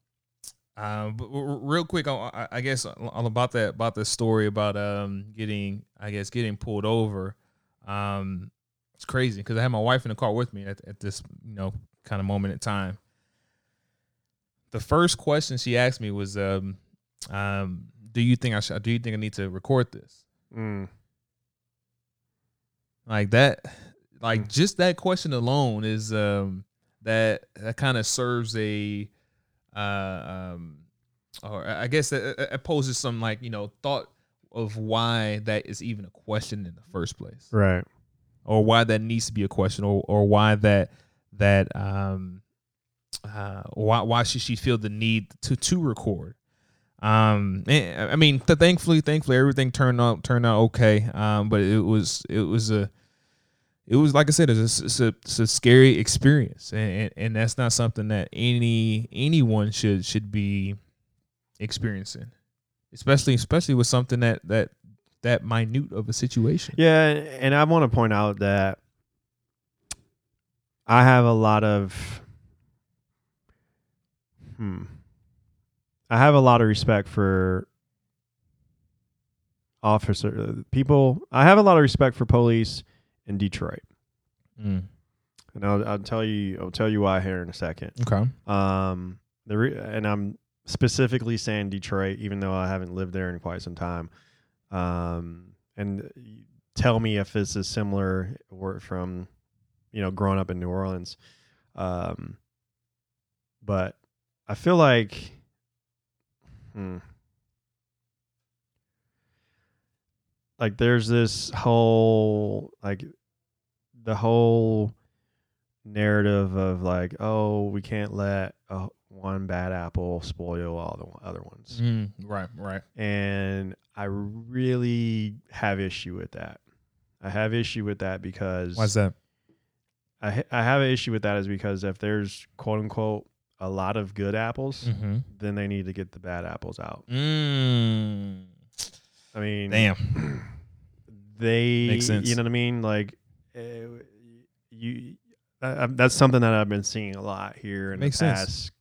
uh, but real quick, I, I- I guess all about that about the story about um getting I guess getting pulled over. Um, it's crazy because I had my wife in the car with me at at this you know kind of moment in time. The first question she asked me was, um, um, do you think I should? Do you think I need to record this? Mm, like that like Mm. just that question alone is um that that kind of serves a uh um or i guess it, it- it poses some like you know thought of why that is even a question in the first place right. or why that needs to be a question or or why that that um uh why why should she feel the need to to record? Um eh, i mean th- thankfully thankfully everything turned out turned out okay. Um but it was it was a it was like i said it's a, it's a, it's a scary experience. And, and and that's not something that any anyone should should be experiencing especially especially with something that that that minute of a situation. Yeah, and I want to point out that I have a lot of hmm. I have a lot of respect for officer people. I have a lot of respect for police in Detroit, Mm. and I'll, I'll tell you. I'll tell you why here in a second. Okay. Um, the re- and I'm specifically saying Detroit, even though I haven't lived there in quite some time. Um, and tell me if this is similar or from, you know, growing up in New Orleans. Um, but I feel like, hmm, like there's this whole like the whole narrative of like, oh, we can't let uh, one bad apple spoil all the other ones, Mm. Right. Right. and I really have issue with that. I have issue with that because Why's that? I I have an issue with that is because if there's quote unquote a lot of good apples, Mm-hmm. then they need to get the bad apples out. Mm. I mean, Damn. they Makes sense. you know what i mean like uh, you that's something that i've been seeing a lot here in Makes the sense. past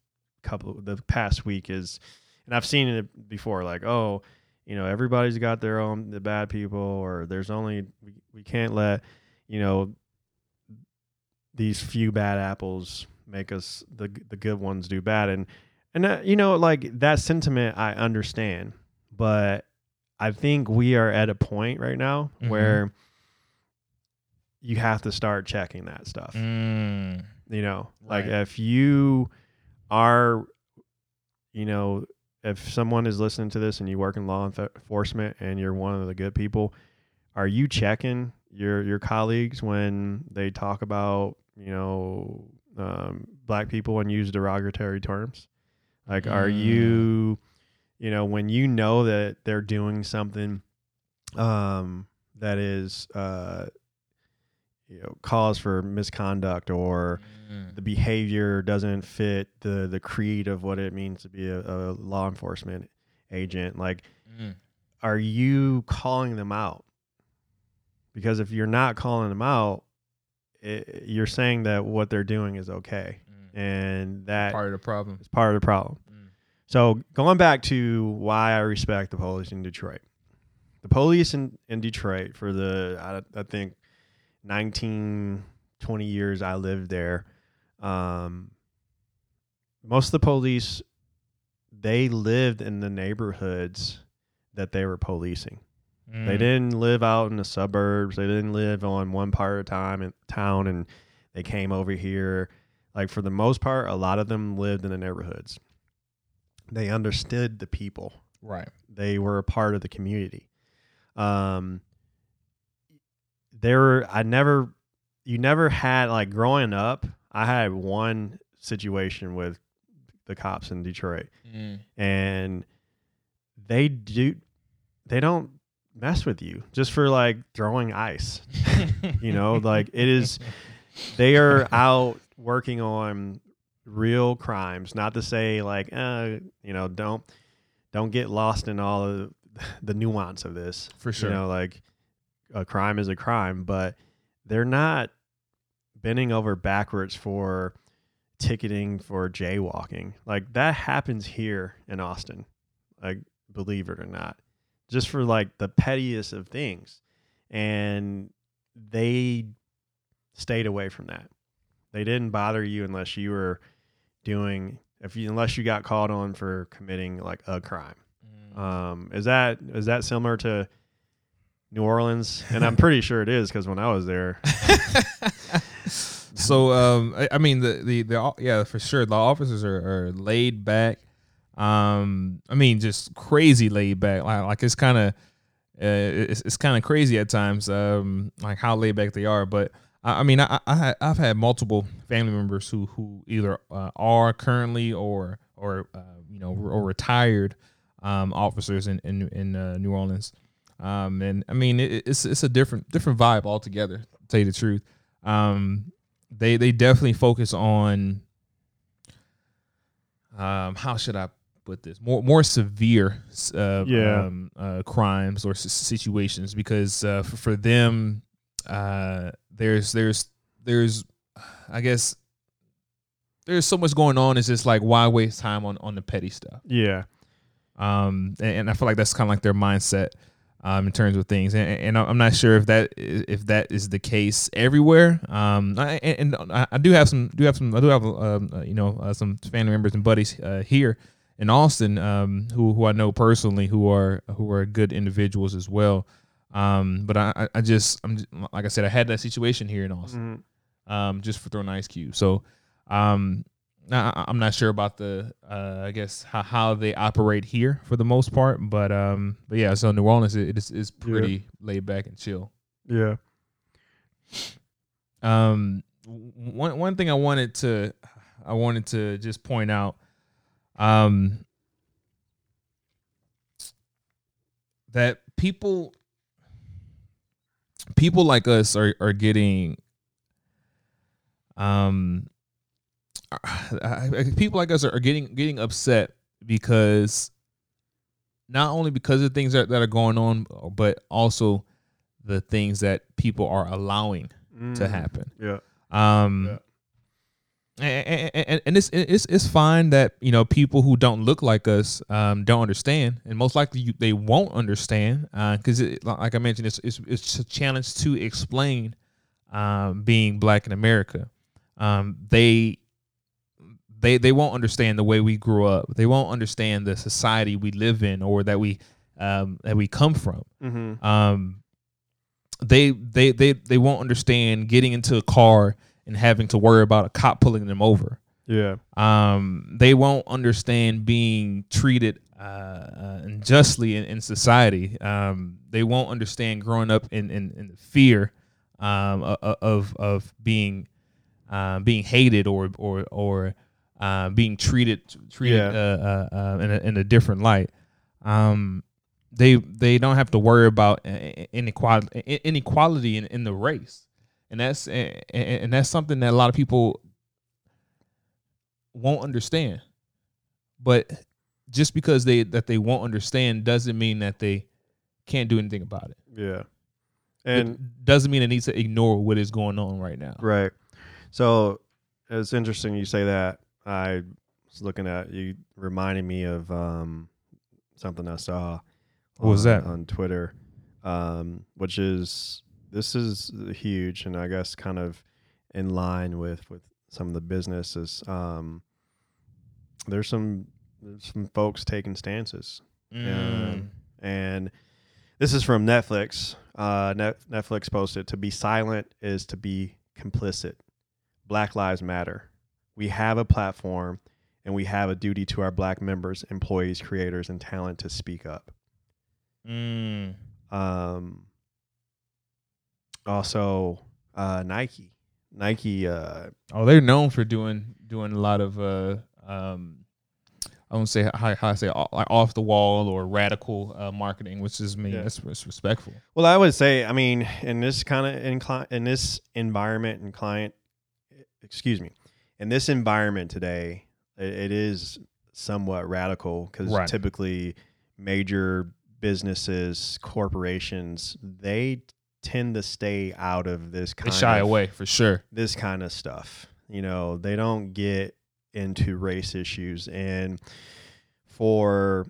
couple the past week is and i've seen it before like oh you know everybody's got their own the bad people or there's only we, we can't let you know these few bad apples make us the the good ones do bad and and uh, you know like that sentiment i understand but i think we are at a point right now Mhm. where you have to start checking that stuff Mm. you know like Right. if you are you know if someone is listening to this and you work in law enforcement and you're one of the good people are you checking your your colleagues when they talk about you know um, black people and use derogatory terms like are Mm. you you know when you know that they're doing something um that is uh you know cause for misconduct or Mm. the behavior doesn't fit the the creed of what it means to be a, a law enforcement agent like Mm. are you calling them out because if you're not calling them out it, you're saying that what they're doing is okay Mm. and that Part of the problem. is part of the problem Mm. so going back to why i respect the police in detroit the police in, in detroit for the I, I think 19 20 years i lived there um, most of the police they lived in the neighborhoods that they were policing they Mm. didn't live out in the suburbs they didn't live on one part of time in town and they came over here like for the most part a lot of them lived in the neighborhoods they understood the people Right. they were a part of the community um there were i never you never had like growing up i had one situation with the cops in detroit Mm. and they do they don't mess with you just for like throwing ice. You know like it is they are out working on real crimes not to say like uh you know don't don't get lost in all of the nuance of this. For sure. you know like a crime is a crime but they're not bending over backwards for ticketing for jaywalking. Like that happens here in austin like believe it or not just for like the pettiest of things. And they stayed away from that. They didn't bother you unless you were doing if you unless you got called on for committing like a crime. Mm. um, is that is that similar to New Orleans? And I'm pretty sure it is because when I was there, so um I, I mean the, the the yeah for sure the officers are, are laid back um i mean just crazy laid back. Like, like it's kind of uh, it's, it's kind of crazy at times um like how laid back they are. But i, I mean I, I ha- i've had multiple family members who who either uh, are currently or or uh, you know or retired um officers in in, in uh, new orleans. Um and i mean it, it's it's a different different vibe altogether to tell you the truth. Um they they definitely focus on um how should I put this more more severe uh, Yeah. um, uh, crimes or s- situations because uh, for, for them uh, there's there's there's I guess there's so much going on. It's just like why waste time on on the petty stuff. Yeah. Um, and, and I feel like that's kind of like their mindset. Um, in terms of things, and, and I'm not sure if that if that is the case everywhere. Um, I, and, I do have some do have some I do have um, uh, you know uh, some family members and buddies uh, here in Austin um, who who I know personally who are who are good individuals as well. Um, but I I just I'm like I said I had that situation here in Austin. Mhm. Um, just for throwing ice cube. So um, I, I'm not sure about the uh, I guess how, how they operate here for the most part, but um, but yeah, so New Orleans it is is pretty laid back and chill. Yeah. Um, one one thing I wanted to I wanted to just point out, um, that people people like us are are getting um I- I- people like us are, are getting getting upset because not only because of things that, that are going on but also the things that people are allowing to Mm. happen Yeah. um and, and, and it's, it's it's fine that you know people who don't look like us um, don't understand, and most likely you, they won't understand because, like I mentioned, it's, it's it's a challenge to explain um, being black in America. Um, they they they won't understand the way we grew up. They won't understand the society we live in or that we um, that we come from Mm-hmm. um they they they they won't understand getting into a car and having to worry about a cop pulling them over Yeah. um they won't understand being treated uh, uh unjustly in, in society um they won't understand growing up in in, in the fear um of of being uh, being hated or or or uh, being treated treated Yeah. uh, uh, in a, in a different light um they they don't have to worry about inequality inequality in, in the race and that's and, and that's something that a lot of people won't understand but just because they that they won't understand doesn't mean that they can't do anything about it Yeah. and And doesn't mean it needs to ignore what is going on right now Right. So it's interesting you say that. I was looking at you reminding me of um, something I saw. What was on, that? on Twitter? Um, which is this is huge, and I guess kind of in line with with some of the businesses. Um, there's some there's some folks taking stances Mm. and this is from Netflix. Uh, Net- Netflix posted to be silent is to be complicit. Black Lives Matter. We have a platform and we have a duty to our black members, employees, creators, and talent to speak up. Mm. Um, also, uh, Nike. Nike, uh, oh they're known for doing doing a lot of uh um I won't say how, how I say like off the wall or radical uh, marketing, which is me. Yeah. That's, that's respectful. Well, I would say, I mean, in this kind of in, cli- in this environment and client, excuse me, in this environment today, it, it is somewhat radical because Right. typically major businesses, corporations, they tend to stay out of this They kind shy of away for sure. this kind of stuff. You know, they don't get into race issues and for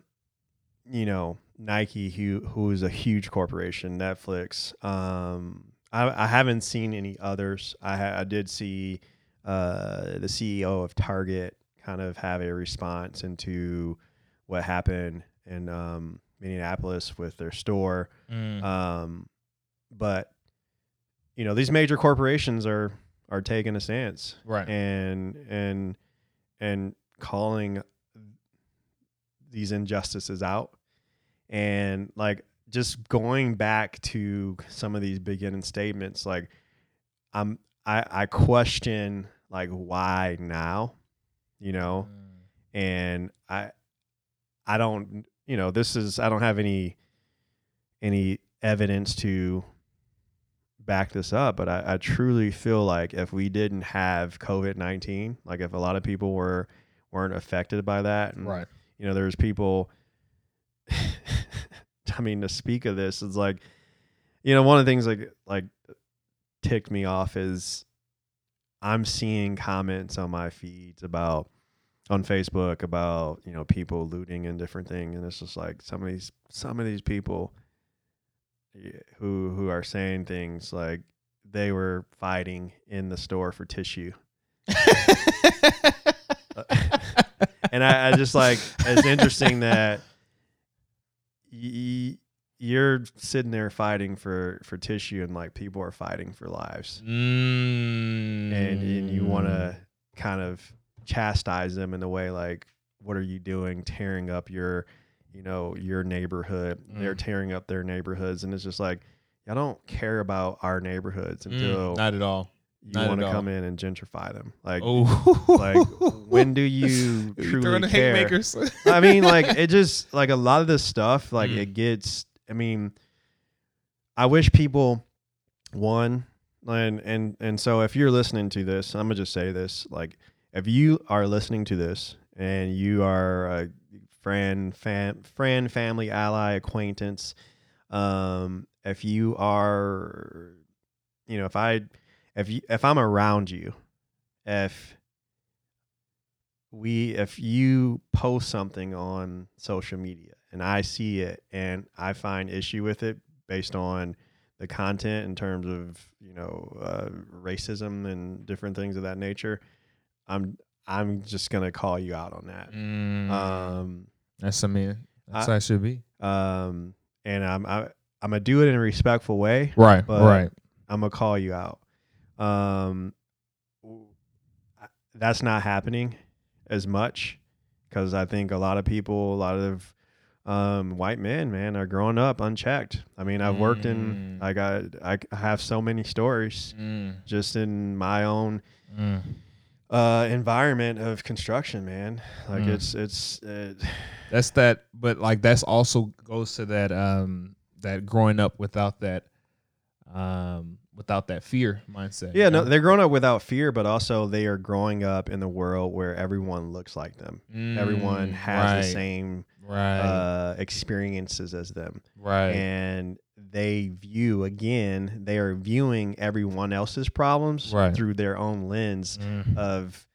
you know Nike who who is a huge corporation, Netflix. Um I, I haven't seen any others. I ha- I did see uh the CEO of Target kind of have a response into what happened in um Minneapolis with their store. Mm. Um, but you know, these major corporations are are taking a stance right. and and and calling these injustices out and like just going back to some of these beginning statements like i'm i i question like why now you know Mm. and I I don't you know this is I don't have any any evidence to back this up, but I, I truly feel like if we didn't have COVID nineteen, like if a lot of people were weren't affected by that, and Right. you know, there's people. I mean, to speak of this, it's like, you know, one of the things like like ticked me off is I'm seeing comments on my feeds about on Facebook about you know people looting and different things, and it's just like some of these some of these people who who are saying things like they were fighting in the store for tissue. and I, I just like it's interesting that y- you're sitting there fighting for for tissue and like people are fighting for lives Mm. and and you want to kind of chastise them in a way like what are you doing tearing up your you know your neighborhood they're Mm. tearing up their neighborhoods and it's just like I don't care about our neighborhoods Mm, until not at all. you want to come in and gentrify them like Oh, like when do you truly care haymakers? I mean, like it just like a lot of this stuff, like Mm. it gets. I mean, I wish people one and and and so if you're listening to this, I'm gonna just say this: like if you are listening to this and you are a friend, fam, friend, family, ally, acquaintance, um, if you are, you know, if I, if you, if I'm around you, if we if you post something on social media and I see it and I find issue with it based on the content in terms of you know uh, racism and different things of that nature, I'm I'm just gonna call you out on that. Mm, Um, that's I mean, that's I- how it should be. um, and I'm I, I'm gonna do it in a respectful way. Right, but- right. I'm gonna call you out. Um, that's not happening as much because I think a lot of people, a lot of um, white men, man, are growing up unchecked. I mean, I've worked in, Mm. I got, I have so many stories Mm, just in my own mm. uh, environment of construction, man. Like Mm. it's, it's, uh, That's that, but like that's also goes to that um that growing up without that um without that fear mindset. yeah, you no, they're growing up without fear, but also they are growing up in the world where everyone looks like them. Everyone Mm, has right, the same right, uh, experiences as them, right. and they view again. They are viewing everyone else's problems Right. through their own lens Mm. of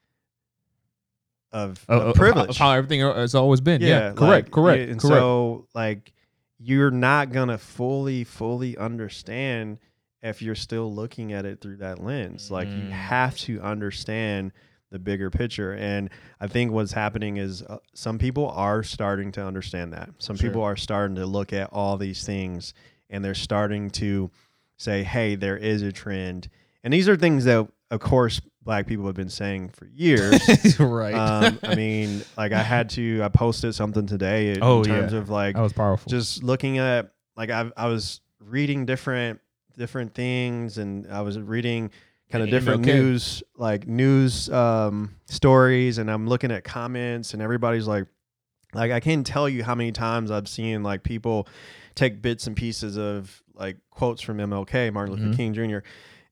of, Of- of privilege. of how everything has always been. Yeah, correct, like, correct, yeah, And correct. so, like, you're not gonna fully, fully understand if you're still looking at it through that lens. Like, you Mm. have to understand the bigger picture. And I think what's happening is uh, some people are starting to understand that. Some Sure. people are starting to look at all these things and they're starting to say, "Hey, there is a trend." And these are things that, of course, black people have been saying for years right. um, I mean, like I had to, I posted something today in Oh, terms yeah. of like that was powerful. just looking at, like I, I was reading different, different things, and I was reading kind of different news, like news um, stories, and I'm looking at comments, and everybody's like, like I can't tell you how many times I've seen like people take bits and pieces of like quotes from MLK, Martin Luther Mhm. King Jr.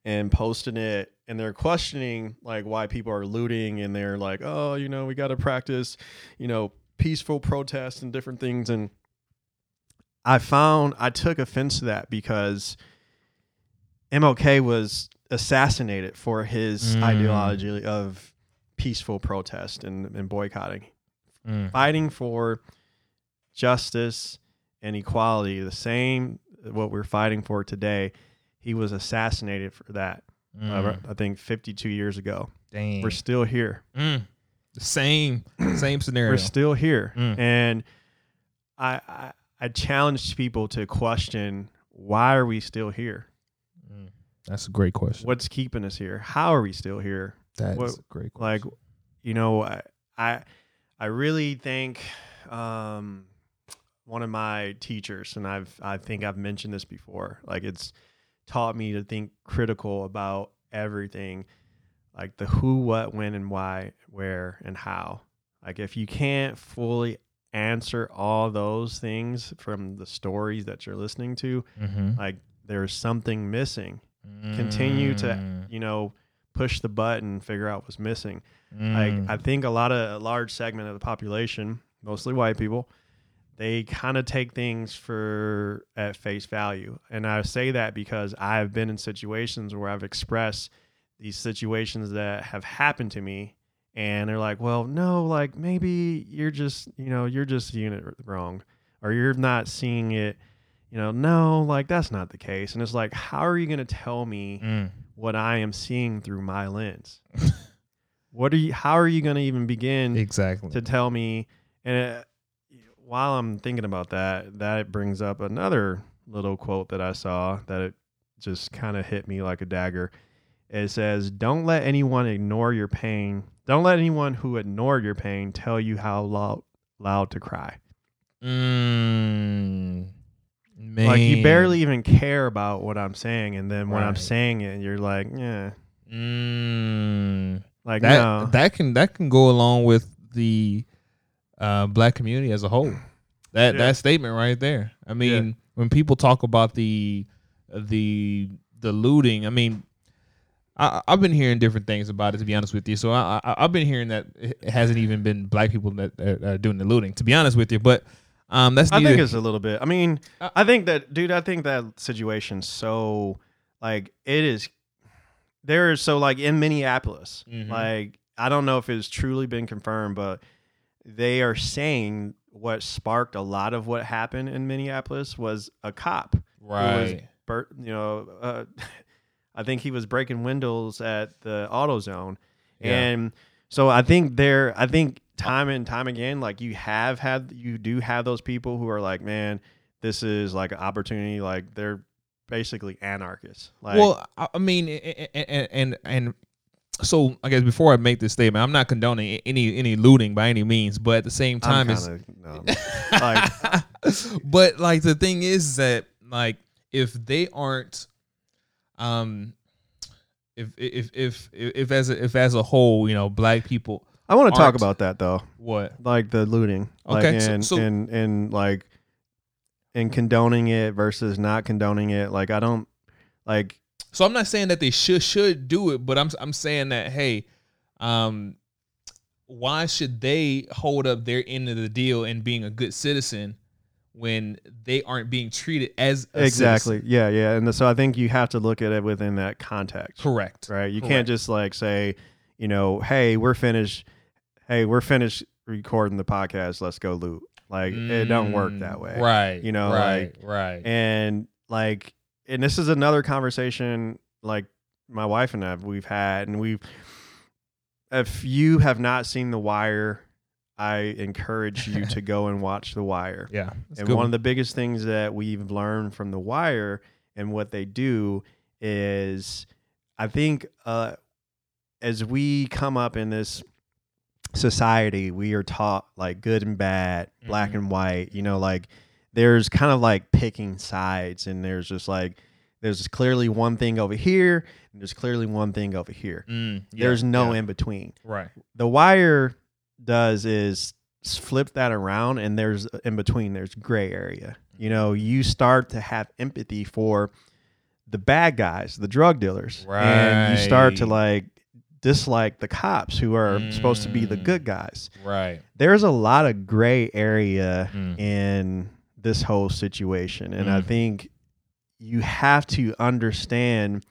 and posting it and they're questioning like why people are looting and they're like, "Oh, you know, we got to practice, you know, peaceful protest and different things." And I found I took offense to that because MLK was assassinated for his Mm. ideology of peaceful protest and, and boycotting Mm. fighting for justice and equality, the same what we're fighting for today. He was assassinated for that. uh, Mm. I think 52 years ago. Dang. We're still here. Mm. The same same scenario. We're still here, Mm. and I, I I challenge people to question why are we still here? Mm. That's a great question. What's keeping us here? How are we still here? That's what- a great question. like you know I I, I really think um, one of my teachers and I've I think I've mentioned this before like it's taught me to think critical about everything like the who what when and why where and how like if you can't fully answer all those things from the stories that you're listening to Mhm. like there's something missing continue to- Mm. you know push the button and figure out what's missing Mm. like I think a lot of a large segment of the population, mostly white people, they kind of take things for at face value. And I say that because I've been in situations where I've expressed these situations that have happened to me and they're like well no like maybe you're just you know you're just seeing it wrong or you're not seeing it you know no like that's not the case and it's like how are you going to tell me Mm. what i am seeing through my lens what are you how are you going to even begin Exactly. to tell me and it, while i'm thinking about that that brings up another little quote that i saw that it just kind of hit me like a dagger. It says don't let anyone ignore your pain. Don't let anyone who ignored your pain tell you how loud, loud to cry. Mm, man. like you barely even care about what i'm saying and then when i'm saying it you're like yeah. Mm, like that no. that can that can go along with the uh, black community as a whole. That Yeah. that statement right there. I mean, when people talk about the the the looting, I mean, I, I've been hearing different things about it. To be honest with you, so I, I I've been hearing that it hasn't even been black people that, are doing the looting. To be honest with you, but um, that's I think it's a little bit. I mean, Uh, I think that, dude. I think that situation's so like it is. There is so like in Minneapolis, Mhm. like I don't know if it's truly been confirmed, but they are saying what sparked a lot of what happened in Minneapolis was a cop. right. Bur- you know, uh, I think he was breaking windows at the AutoZone, Yeah. and so I think there, I think time and time again, like you have had, you do have those people who are like, man, this is like an opportunity. Like they're basically anarchists. Like, well, I mean, and and and so I guess before I make this statement, I'm not condoning any any looting by any means, but at the same I'm time, it's no, like, but like the thing is that like if they aren't, um, if if if if, if as a, if as a whole, you know, black people, I want to talk about that though. what? like the looting like Okay, so- so- and and like and condoning it versus not condoning it like i don't like So I'm not saying that they should should do it, but I'm I'm saying that hey, um, why should they hold up their end of the deal and being a good citizen when they aren't being treated as a exactly citizen? yeah yeah and so i think you have to look at it within that context Correct. right you Correct. can't just like say you know hey we're finished hey we're finished recording the podcast let's go loot like it don't work Mm, that way Right. You know, Right. right. and like and this is another conversation like my wife and I we've had and we've if you have not seen the wire i encourage you to go and watch the wire yeah. And good one of the biggest things that we've learned from the wire and what they do is i think uh as we come up in this society we are taught like good and bad black Mhm. and white you know like there's kind of like picking sides and there's just like there's clearly one thing over here and there's clearly one thing over here Mm, yeah, there's no yeah. in between right. the wire does is flip that around and there's in between there's gray area you know you start to have empathy for the bad guys the drug dealers and you start to like dislike the cops who are supposed to be the Mm. good guys Right. there's a lot of gray area Mm. in this whole situation. And i Mm. think you have to understand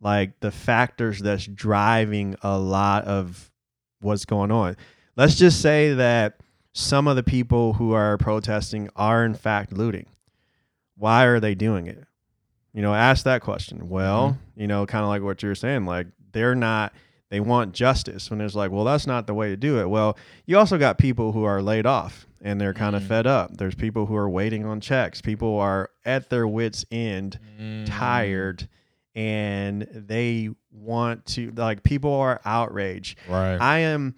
like the factors that's driving a lot of what's going on. Let's just say that some of the people who are protesting are in fact looting. Why are they doing it? You know ask that question. Well you know kind of like what you're saying like they're not they want justice. When it's like well that's not the way to do it. Well you also got people who are laid off and they're kind of Mhm. fed up there's people who are waiting on checks people are at their wits end Mm. tired and they want to like people are outraged Right. i am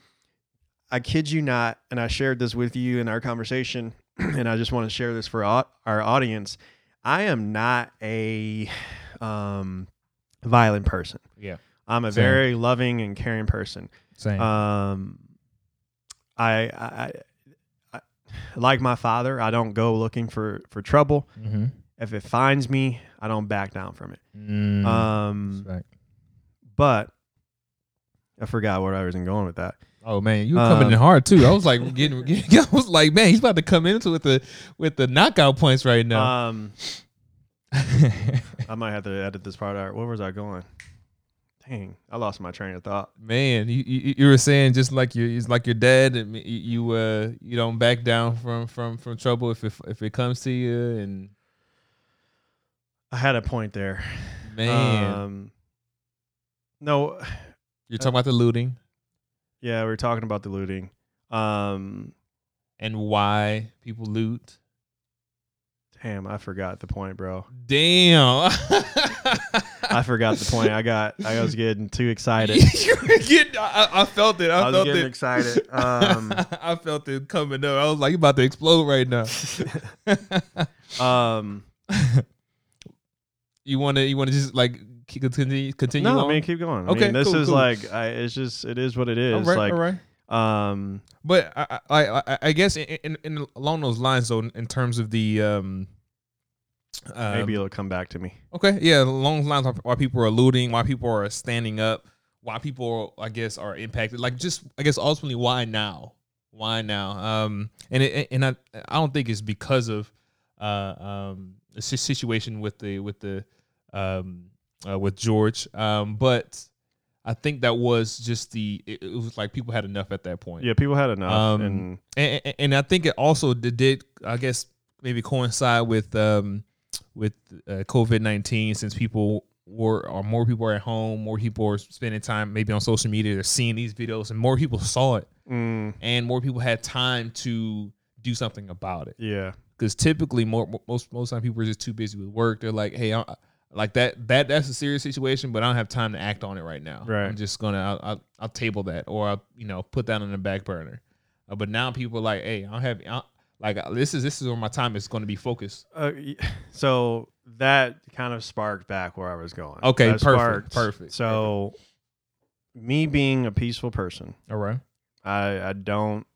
i kid you not and i shared this with you in our conversation and i just want to share this for our audience i am not a um violent person yeah. i'm a Same. very loving and caring person Same. um, I, I, like my father, I don't go looking for for trouble. mm-hmm. If it finds me, I don't back down from it. mm. Um, but I forgot where I was going with that. Oh man, you were coming Um, in hard too. I was like getting, getting I was like, man, he's about to come into with the with the knockout points right now. Um, I might have to edit this part out. Where was I going? Dang, I lost my train of thought. Man, you, you you were saying just like you, it's like your dad. and You uh you don't back down from from from trouble if it if it comes to you and I had a point there. man, Um, no, you're talking about the looting yeah, we were talking about the looting. Um, and why people loot. damn, I forgot the point, bro. Damn. I forgot the point. I got, I was getting too excited. you were getting, I, I felt it. I, I was felt getting it. excited. Um, I felt it coming up. I was like, you about to explode right now. um, you want to, you want to just like continue, continue no, on? I mean, keep going. Okay, I mean, this cool, is cool. like, I, it's just, it is what it is. all right, like, all right. um, But I, I, I, I guess in, in, in along those lines, though, in terms of the, um, um, maybe it'll come back to me. Okay, yeah, along lines, of why people are looting, why people are standing up, why people, I guess, are impacted. Like, just I guess ultimately, why now? Why now? Um, and it, and I, I don't think it's because of uh um the situation with the with the um uh, with George, um, but I think that was just the it, it was like people had enough at that point. Yeah, people had enough, Um, and and, and- and I think it also did, did I guess maybe coincide with um with uh, COVID nineteen since people were or more people are at home, more people are spending time maybe on social media, they're seeing these videos, and more people saw it, mm, and more people had time to do something about it. yeah, Because typically, more most most time people are just too busy with work. They're like, hey, I'm, like that that that's a serious situation, but I don't have time to act on it right now. Right. I'm just gonna I'll, I'll, I'll table that or I'll you know put that on the back burner. Uh, but now people are like, hey, I don't have I, like uh, this is this is where my time is going to be focused. Uh, so that kind of sparked back where I was going. Okay, That perfect, perfect, So, me being a peaceful person, All right. I I don't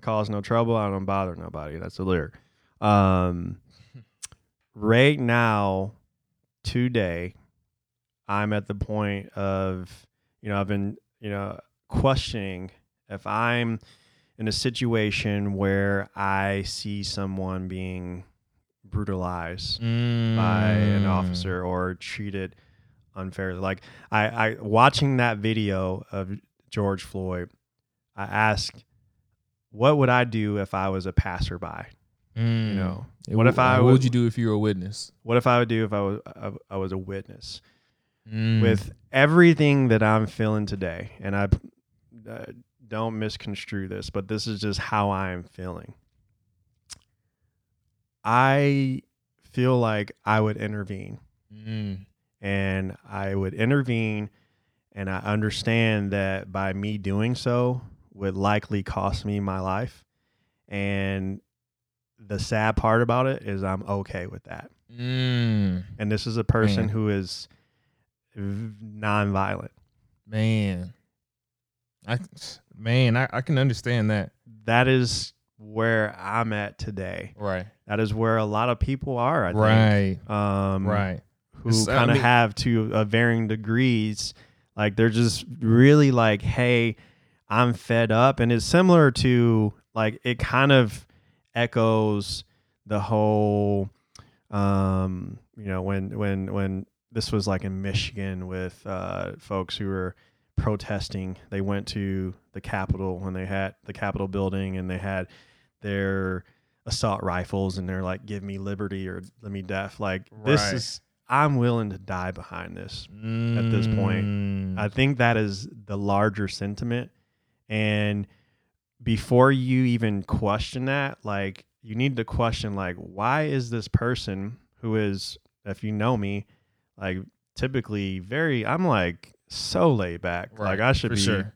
cause no trouble. I don't bother nobody. That's the lyric. Um, right now, today, I'm at the point of you know I've been you know questioning if I'm in a situation where I see someone being brutalized by Mm. an officer or treated unfairly. Like I, I watching that video of George Floyd, I asked, what would I do if I was a passerby? Mm. You know, It what would- if I What would- would you do if you were a witness? What if I would do if I was I, I was a witness Mm. with everything that I'm feeling today? And I uh, don't misconstrue this, but this is just how I am feeling. I feel like I would intervene. Mm. and I would intervene. And I understand that by me doing so would likely cost me my life. And the sad part about it is I'm okay with that. Mm. And this is a person Man. who is nonviolent. Man, I man, I, I can understand that. That is where I'm at today. Right. That is where a lot of people are, I Right. think. Um, right. who kind of mean- have to uh, varying degrees. Like they're just really like, hey, I'm fed up, and it's similar to like it kind of echoes the whole, um, you know, when when when this was like in Michigan with uh, folks who were protesting. They went to the Capitol when they had the Capitol building, and they had their assault rifles, and they're like, "Give me liberty or let me death." Like this is, I'm willing to die behind this. at this point. Mm. I think that is the larger sentiment. And before you even question that, like you need to question like why is this person who is if you know me, like typically very I'm like so laid back. Right, Like I should be sure.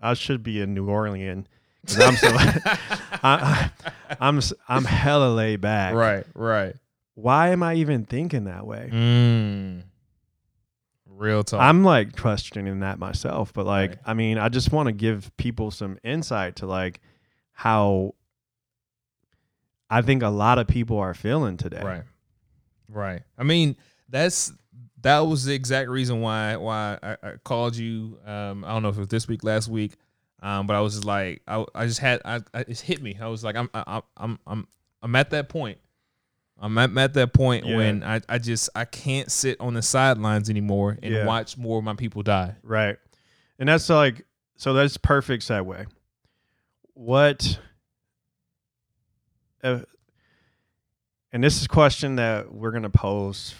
I should be in New Orleans. I'm so I, I'm s- I'm hella laid back. right. Right. Why am I even thinking that way? Mm. Real talk. I'm like questioning that myself, but like, Right. I mean, I just want to give people some insight to like how I think a lot of people are feeling today. Right. Right. I mean, that's that was the exact reason why why I, I called you. Um, I don't know if it was this week, last week, um, but I was just like, I, I just had, I, I it hit me. I was like, I'm, I, I'm, I'm, I'm at that point I'm at, I'm at that point Yeah. when I, I just I can't sit on the sidelines anymore and Yeah. watch more of my people die. Right. And that's like so that's perfect segue. What uh, and this is a question that we're going to pose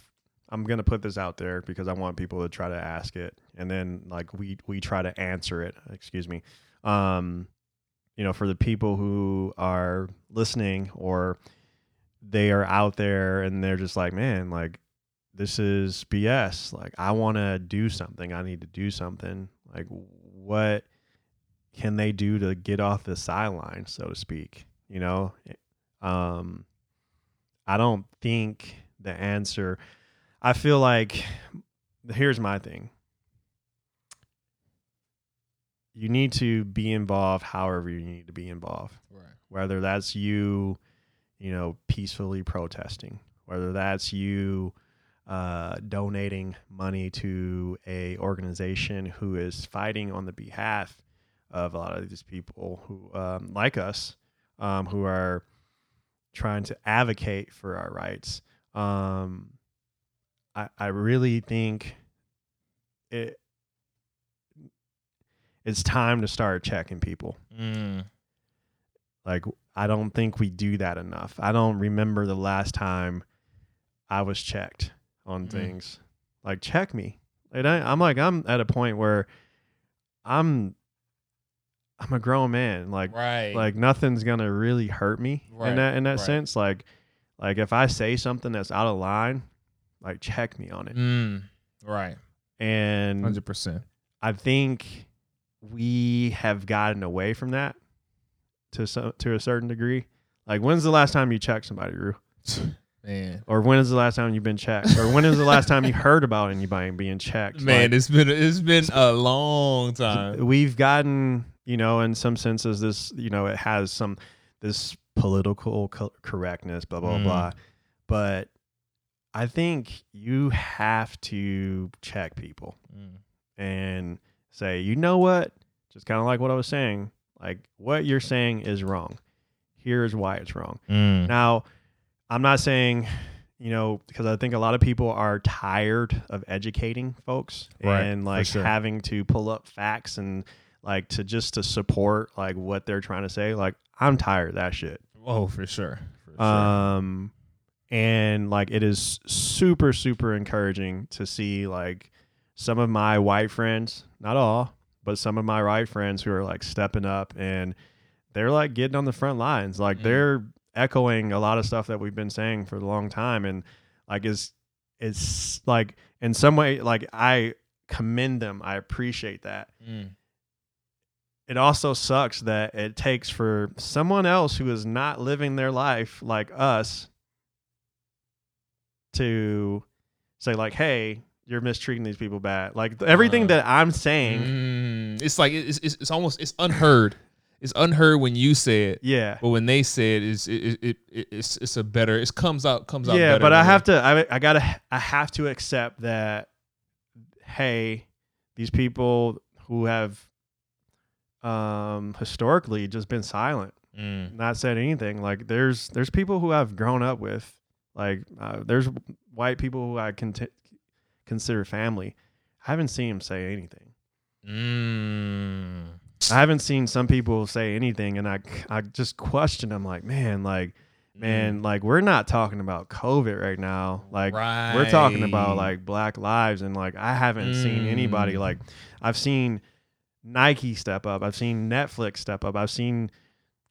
I'm to put this out there because I want people to try to ask it and then like we we try to answer it, excuse me. Um you know, for the people who are listening or they are out there and they're just like, man, like this is BS. Like I want to do something. I need to do something. Like what can they do to get off the sideline, so to speak? You know, um, I don't think the answer. I feel like here's my thing. You need to be involved however you need to be involved Right. whether that's you, you know, peacefully protesting, whether that's you uh, donating money to a organization who is fighting on the behalf of a lot of these people who, um, like us, um, who are trying to advocate for our rights. Um, I, I really think it it's time to start checking people. Mm. Like I don't think we do that enough. I don't remember the last time I was checked on Mhm. things. Like check me. And I, I'm like I'm at a point where I'm I'm a grown man. Like Right. like nothing's gonna really hurt me Right, in that in that right. sense. Like like if I say something that's out of line, like check me on it. Mm. Right. And Hundred percent. I think we have gotten away from that to some to a certain degree. Like, when's the last time you checked somebody, Rue? Man. Or when is the last time you've been checked? Or when is the last time you heard about anybody being checked? Man, Like, it's been it's been a long time. we've gotten, you know, in some senses, this, you know, it has some this political co- correctness, blah blah Mm. blah. But I think you have to check people. Mm. and say, you know what? Just kind of like what I was saying. Like what you're saying is wrong. Here's why it's wrong. Mm. Now, I'm not saying, you know, because I think a lot of people are tired of educating folks Right, and like sure. having to pull up facts and like to just to support like what they're trying to say. Like I'm tired of that shit. Oh, for sure. For sure. Um, and like it is super super encouraging to see like some of my white friends, not all, but some of my white friends who are like stepping up and they're like getting on the front lines. Like Mm. they're echoing a lot of stuff that we've been saying for a long time, and like is it's like in some way like I commend them. I appreciate that Mm. it also sucks that it takes for someone else who is not living their life like us to say like hey you're mistreating these people bad like everything Uh, that i'm saying Mm. It's like it's, it's it's almost it's unheard. It's unheard when you say it, yeah but when they say it, it's it, it, it it's it's a better. It comes out comes out. yeah but i have to I, I gotta i have to accept that hey these people who have um historically just been silent Mm. not said anything. Like there's there's people who I've grown up with. Like uh, there's white people who I can consider family. I haven't seen them say anything. Mm. I haven't seen some people say anything, and I I just question. I'm like, man, like man, like we're not talking about COVID right now. Like we're talking about like Black lives, and like I haven't seen anybody Mm. like I've seen Nike step up. I've seen Netflix step up. I've seen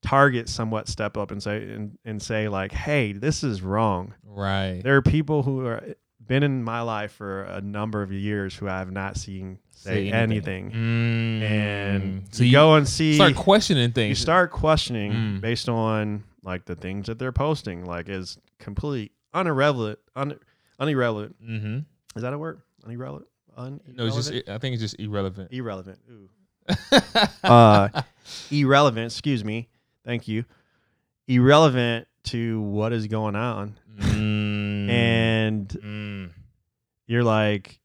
Target somewhat step up and say and, and say like, hey, this is wrong. right. There are people who are been in my life for a number of years who I have not seen say, anything. Mm. And so you, you go and see start questioning things. you start questioning Mm. based on like the things that they're posting, like is complete unirrelevant un, unirrelevant. Mm-hmm. Is that a word? Unirrelevant? Un- No, it's just. I think it's just irrelevant. irrelevant. Ooh. uh, irrelevant, excuse me. Thank you. Irrelevant to what is going on. Mm. And Mm. you're like,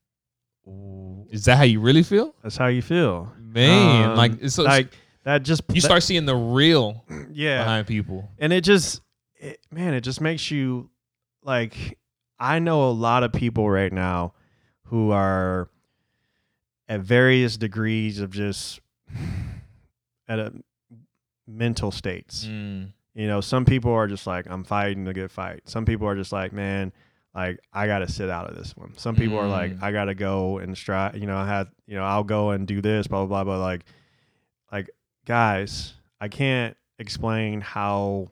is that how you really feel, that's how you feel. man? Um, like it's so, like that just you that- start seeing the real yeah. behind people. And it just it, man, it just makes you like I know a lot of people right now who are at various degrees of just at a mental states. Mm. You know, some people are just like, I'm fighting a good fight. Some people are just like, man, like I gotta sit out of this one. Some people are like, Mm. I gotta go and stride. You know, I had, you know, I'll go and do this, blah blah blah. But like, like guys, I can't explain how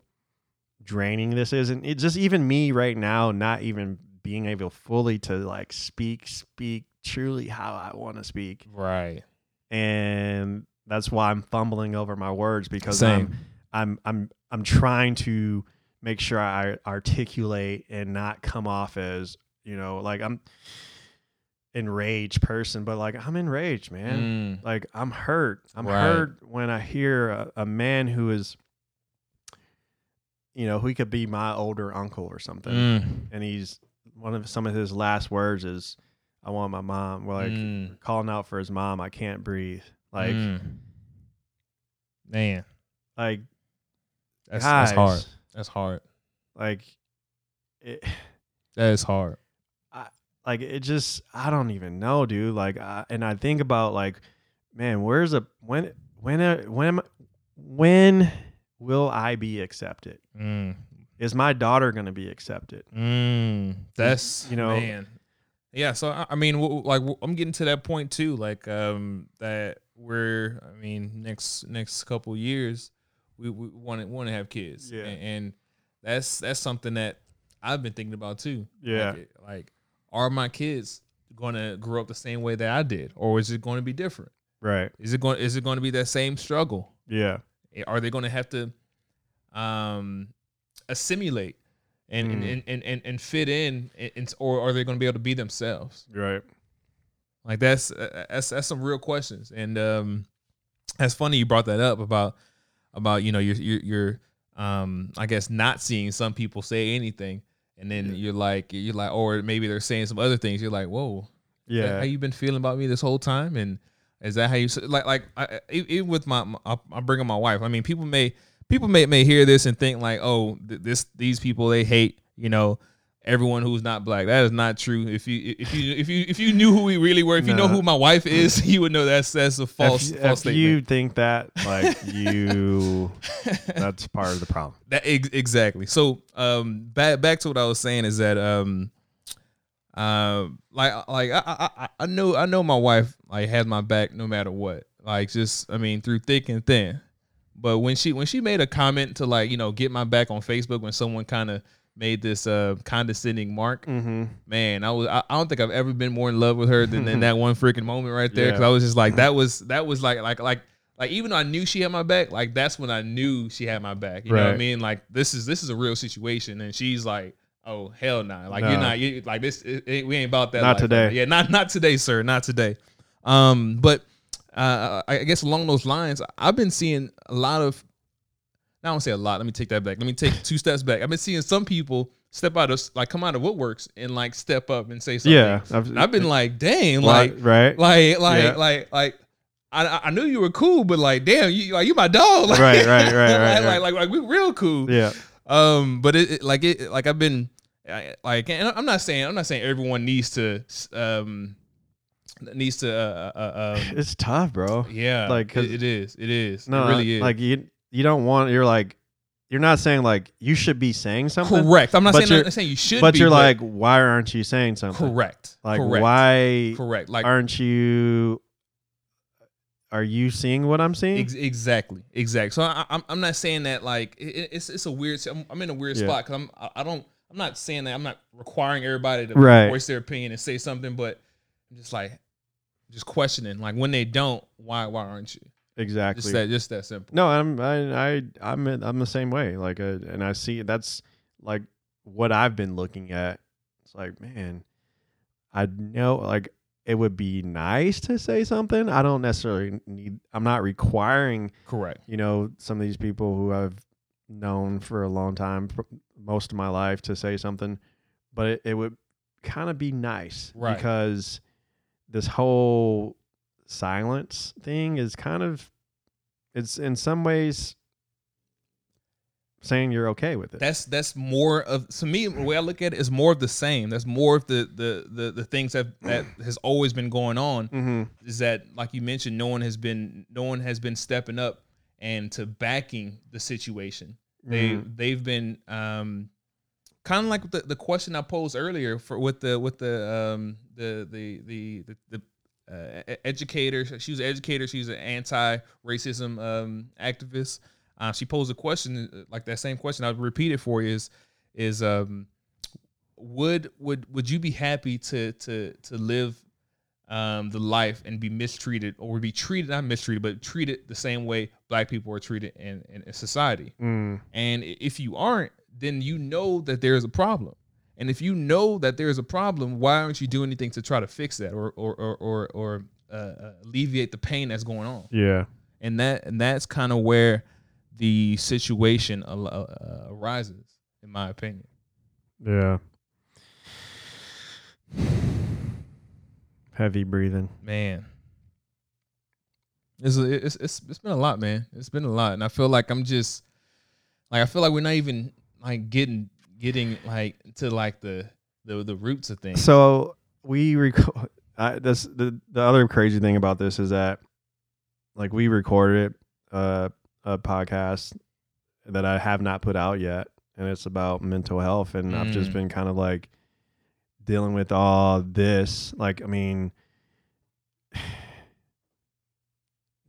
draining this is, and it's just even me right now, not even being able fully to like speak, speak truly how I want to speak, Right. and that's why I'm fumbling over my words because Same. I'm I'm I'm I'm trying to make sure I articulate and not come off as you know like I'm enraged person, but like I'm enraged, man. Mm. Like I'm hurt. I'm Right. hurt when I hear a, a man who is, you know, who could be my older uncle or something, Mm. and he's one of some of his last words is, "I want my mom." Well, like Mm. calling out for his mom. I can't breathe. Like Mm. man, like that's that's hard. That's hard. Like it. That is hard. like it just I don't even know, dude. Like, I, and I think about like, man, where's a when when uh, when am- when will I be accepted? Mm. Is my daughter gonna be accepted? Mm. That's you know- man. Yeah, so I, I mean, like I'm getting to that point too, like um that we're, I mean, next next couple years, we want to want to have kids, Yeah. and, and that's that's something that I've been thinking about too. Yeah. like, like are my kids going to grow up the same way that I did, or is it going to be different? Right. Is it going is it going to be that same struggle? Yeah. Are they going to have to um, assimilate and, Mm. and, and, and, and fit in, and, or are they going to be able to be themselves? Right. Like that's uh, that's that's some real questions, and um, that's funny you brought that up about about you know you're you're, you're um I guess not seeing some people say anything, and then Yeah. you're like you're like or maybe they're saying some other things. You're like, whoa, Yeah. how you been feeling about me this whole time and is that how you like like I, I- even with my, my I'll bring up my wife i mean people may people may may hear this and think like oh th- this these people they hate you know everyone who's not black that is not true if you if you if you if you knew who we really were if you know Nah. who my wife is you would know that's that's a false if, false if you statement think that, like you, that's part of the problem. That ex- exactly. So um back back to what I was saying is that um um like like I I I- I know I know my wife like has my back no matter what. Like just I mean through thick and thin. But when she when she made a comment to like, you know, get my back on Facebook when someone kind of made this uh condescending mark, Mm-hmm. man, I was I, I don't think I've ever been more in love with her than in that one freaking moment right there. Cause Yeah. I was just like that was that was like like like like even though I knew she had my back, like that's when I knew she had my back. You know what I mean? Like this is this is a real situation, and she's like, "Oh hell no!" Like you're No. not you like this. It, it- we ain't about that. Not life. today. Yeah, not not today, sir. Not today. Um, but uh, I guess along those lines, I've been seeing a lot of. I don't say a lot. Let me take that back. Let me take two steps back. I've been seeing some people step out of like come out of woodworks and like step up and say something. Yeah. And I've been like, dang, like, right. like like Yeah. like like I, I- I knew you were cool, but like damn, you like you my dog. Like, Right, right, right, right, like, right. like like like we real cool. yeah. Um, but it, it like it like I've been I- like and I'm not saying I'm not saying everyone needs to um needs to uh, uh, uh um, It's tough, bro. yeah like, 'cause- it, it is it is No, it really is like you you don't want you're like you're not saying like you should be saying something. correct. I'm not But saying I'm not saying you should, But be, you're like, why aren't you saying something? correct, Like correct, why correct. Like aren't you are you seeing what I'm seeing? Ex- exactly, exactly. So I, I'm I'm not saying that like it- it's it's a weird. I'm, I'm in a weird Yeah. spot because I'm I, I don't I'm not saying that I'm not requiring everybody to Right. voice their opinion and say something, but I'm just like just questioning like when they don't, why why aren't you? exactly. Just that just that simple. No, I'm I, I I'm I'm the same way. Like, uh, and I see that's like what I've been looking at. It's like, man, I know like it would be nice to say something. I don't necessarily need. I'm not requiring Correct. you know some of these people who I've known for a long time, most of my life, to say something, but it, it would kind of be nice Right. because this whole silence thing is kind of it's in some ways saying you're okay with it. That's that's more of to me the way I look at it is more of the same. That's more of the the the, the things that that has always been going on. mm-hmm. Is that like you mentioned, no one has been no one has been stepping up and to backing the situation. They Mhm. they've been um kind of like the, the question I posed earlier for with the with the um the the the the, the uh, educator. She was an educator. She was an anti-racism um, activist. Uh, she posed a question uh, like that same question. I'll repeat it for you. Is is um would would would you be happy to to to live um the life and be mistreated or be treated not mistreated but treated the same way black people are treated in, in, in society Mm. and if you aren't, then you know that there is a problem. And if you know that there is a problem, why aren't you doing anything to try to fix that or or or or, or uh, uh, alleviate the pain that's going on? Yeah. And that and that's kind of where the situation al- uh, arises, in my opinion. Yeah. Heavy breathing. Man, it's it's it's it's been a lot, man. It's been a lot, and I feel like I'm just like I feel like we're not even like getting getting like to like the the the roots of things. So we record. I, this the the other crazy thing about this is that, like, we recorded uh, a podcast that I have not put out yet, and it's about mental health, and I've just Mm. been kind of like dealing with all this. Like, I mean,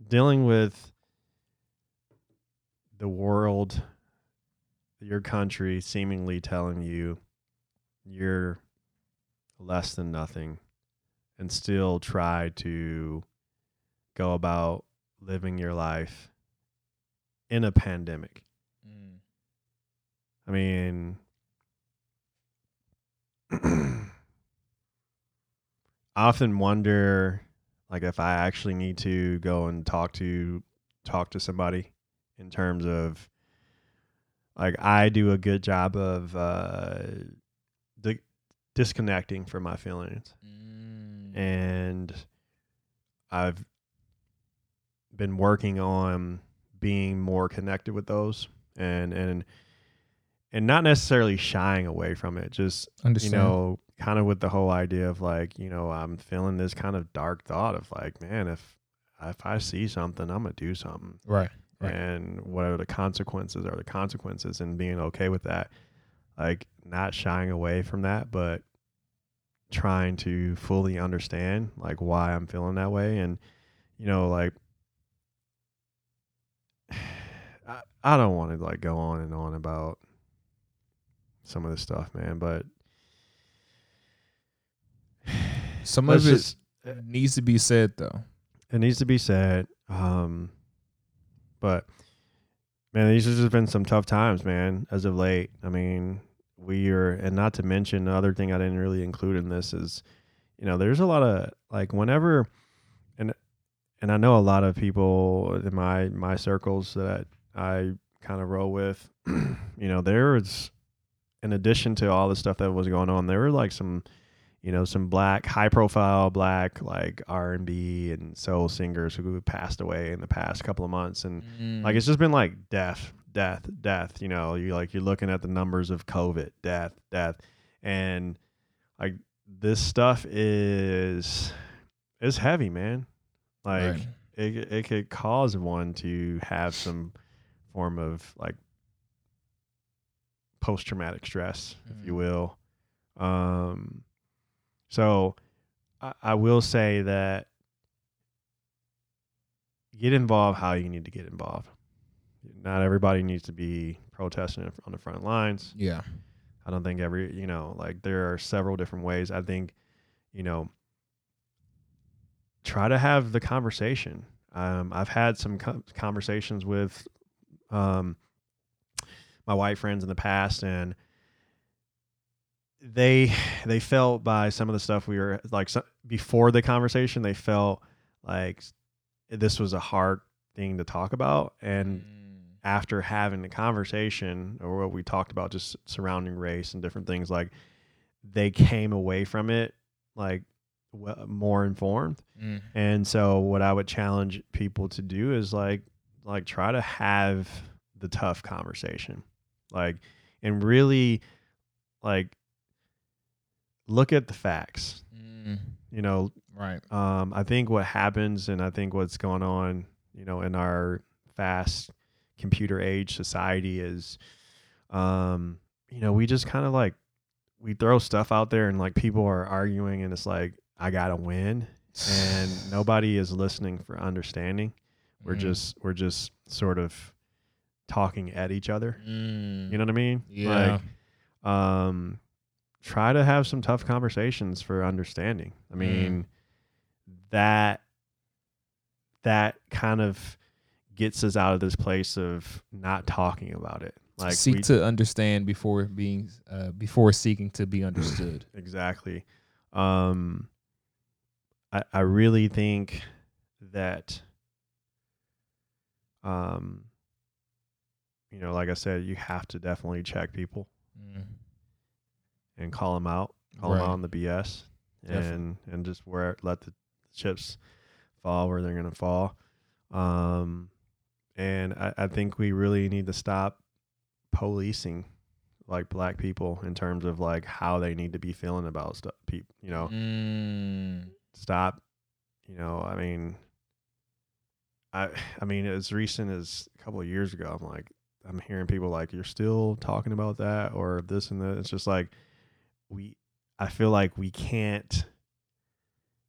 dealing with the world, your country seemingly telling you you're less than nothing and still try to go about living your life in a pandemic. Mm. I mean, I often wonder like if I actually need to go and talk to talk to somebody in terms of like I do a good job of uh di- disconnecting from my feelings Mm. and I've been working on being more connected with those and and and not necessarily shying away from it just you know kind of with the whole idea of like you know I'm feeling this kind of dark thought of like man if if I see something I'm gonna do something right. Right. and are the consequences are the consequences and being okay with that like not shying away from that but trying to fully understand like why i'm feeling that way and you know like i, I don't want to like go on and on about some of this stuff man but Some of it just needs to be said though. it needs to be said. Um, but man, these have just been some tough times, man. As of late, I mean, we are, and not to mention the other thing I didn't really include in this is, you know, there's a lot of like whenever, and and I know a lot of people in my my circles that I kind of roll with, you know, there's in addition to all the stuff that was going on, there were like some you know some black high profile black like r&b and soul singers who passed away in the past couple of months and Mm. like it's just been like death death death you know you like you're looking at the numbers of covid death death and like this stuff is is heavy man like Right. it, it could cause one to have some form of like post traumatic stress if you Mhm. will um so I, I will say that get involved how you need to get involved. Not everybody needs to be protesting on the front lines. yeah. I don't think every, you know, like there are several different ways. I think, you know, try to have the conversation. Um, I've had some co- conversations with um, my white friends in the past, and they they felt by some of the stuff we were like so, before the conversation, they felt like this was a hard thing to talk about, and Mm. after having the conversation or what we talked about just surrounding race and different things like they came away from it like w- more informed Mm. and so what i would challenge people to do is like like try to have the tough conversation like and really like look at the facts Mm, you know right. um, I think what happens, and I think what's going on, you know, in our fast computer age society is, um, you know, we just kind of like we throw stuff out there, and like people are arguing, and it's like I gotta win, and nobody is listening for understanding. We're Mm, just we're just sort of talking at each other. mm, You know what I mean? yeah. Like, um, try to have some tough conversations for understanding. I Mm. mean, that that kind of gets us out of this place of not talking about it. Like seek we, to understand before being uh, before seeking to be understood. exactly. Um, I I really think that um, you know, like I said, you have to definitely check people Mm, and call them out, call them out on the BS, Definitely. and and just where let the chips fall where they're gonna fall. Um, and I, I think we really need to stop policing like black people in terms of like how they need to be feeling about stuff. People, you know, mm, stop. You know, I mean, I I mean, as recent as a couple of years ago, I'm like, I'm hearing people like, you're still talking about that or this and that. It's just like we. I feel like we can't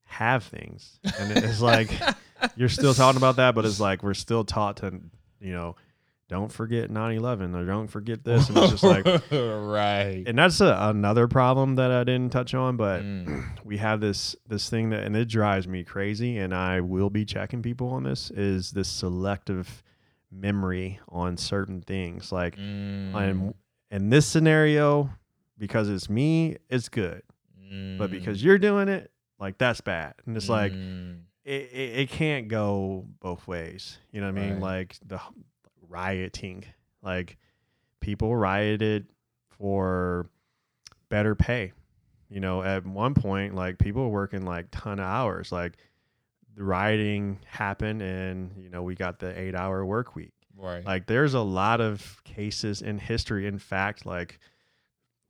have things, and it's like you're still talking about that, but it's like we're still taught to, you know, don't forget 9/11 or don't forget this, and it's just like right. and that's a, another problem that I didn't touch on, but Mm. we have this this thing that and it drives me crazy and I will be checking people on this is this selective memory on certain things like Mm, I'm in this scenario because it's me it's good. But mm, because you're doing it like that's bad. And it's like mm, it, it, it can't go both ways. You know what I mean? Right. like the rioting. Like people rioted for better pay. You know at one point like people were working like ton of hours. Like the rioting happened and you know we got the eight hour work week. Right. like there's a lot of cases in history. In fact like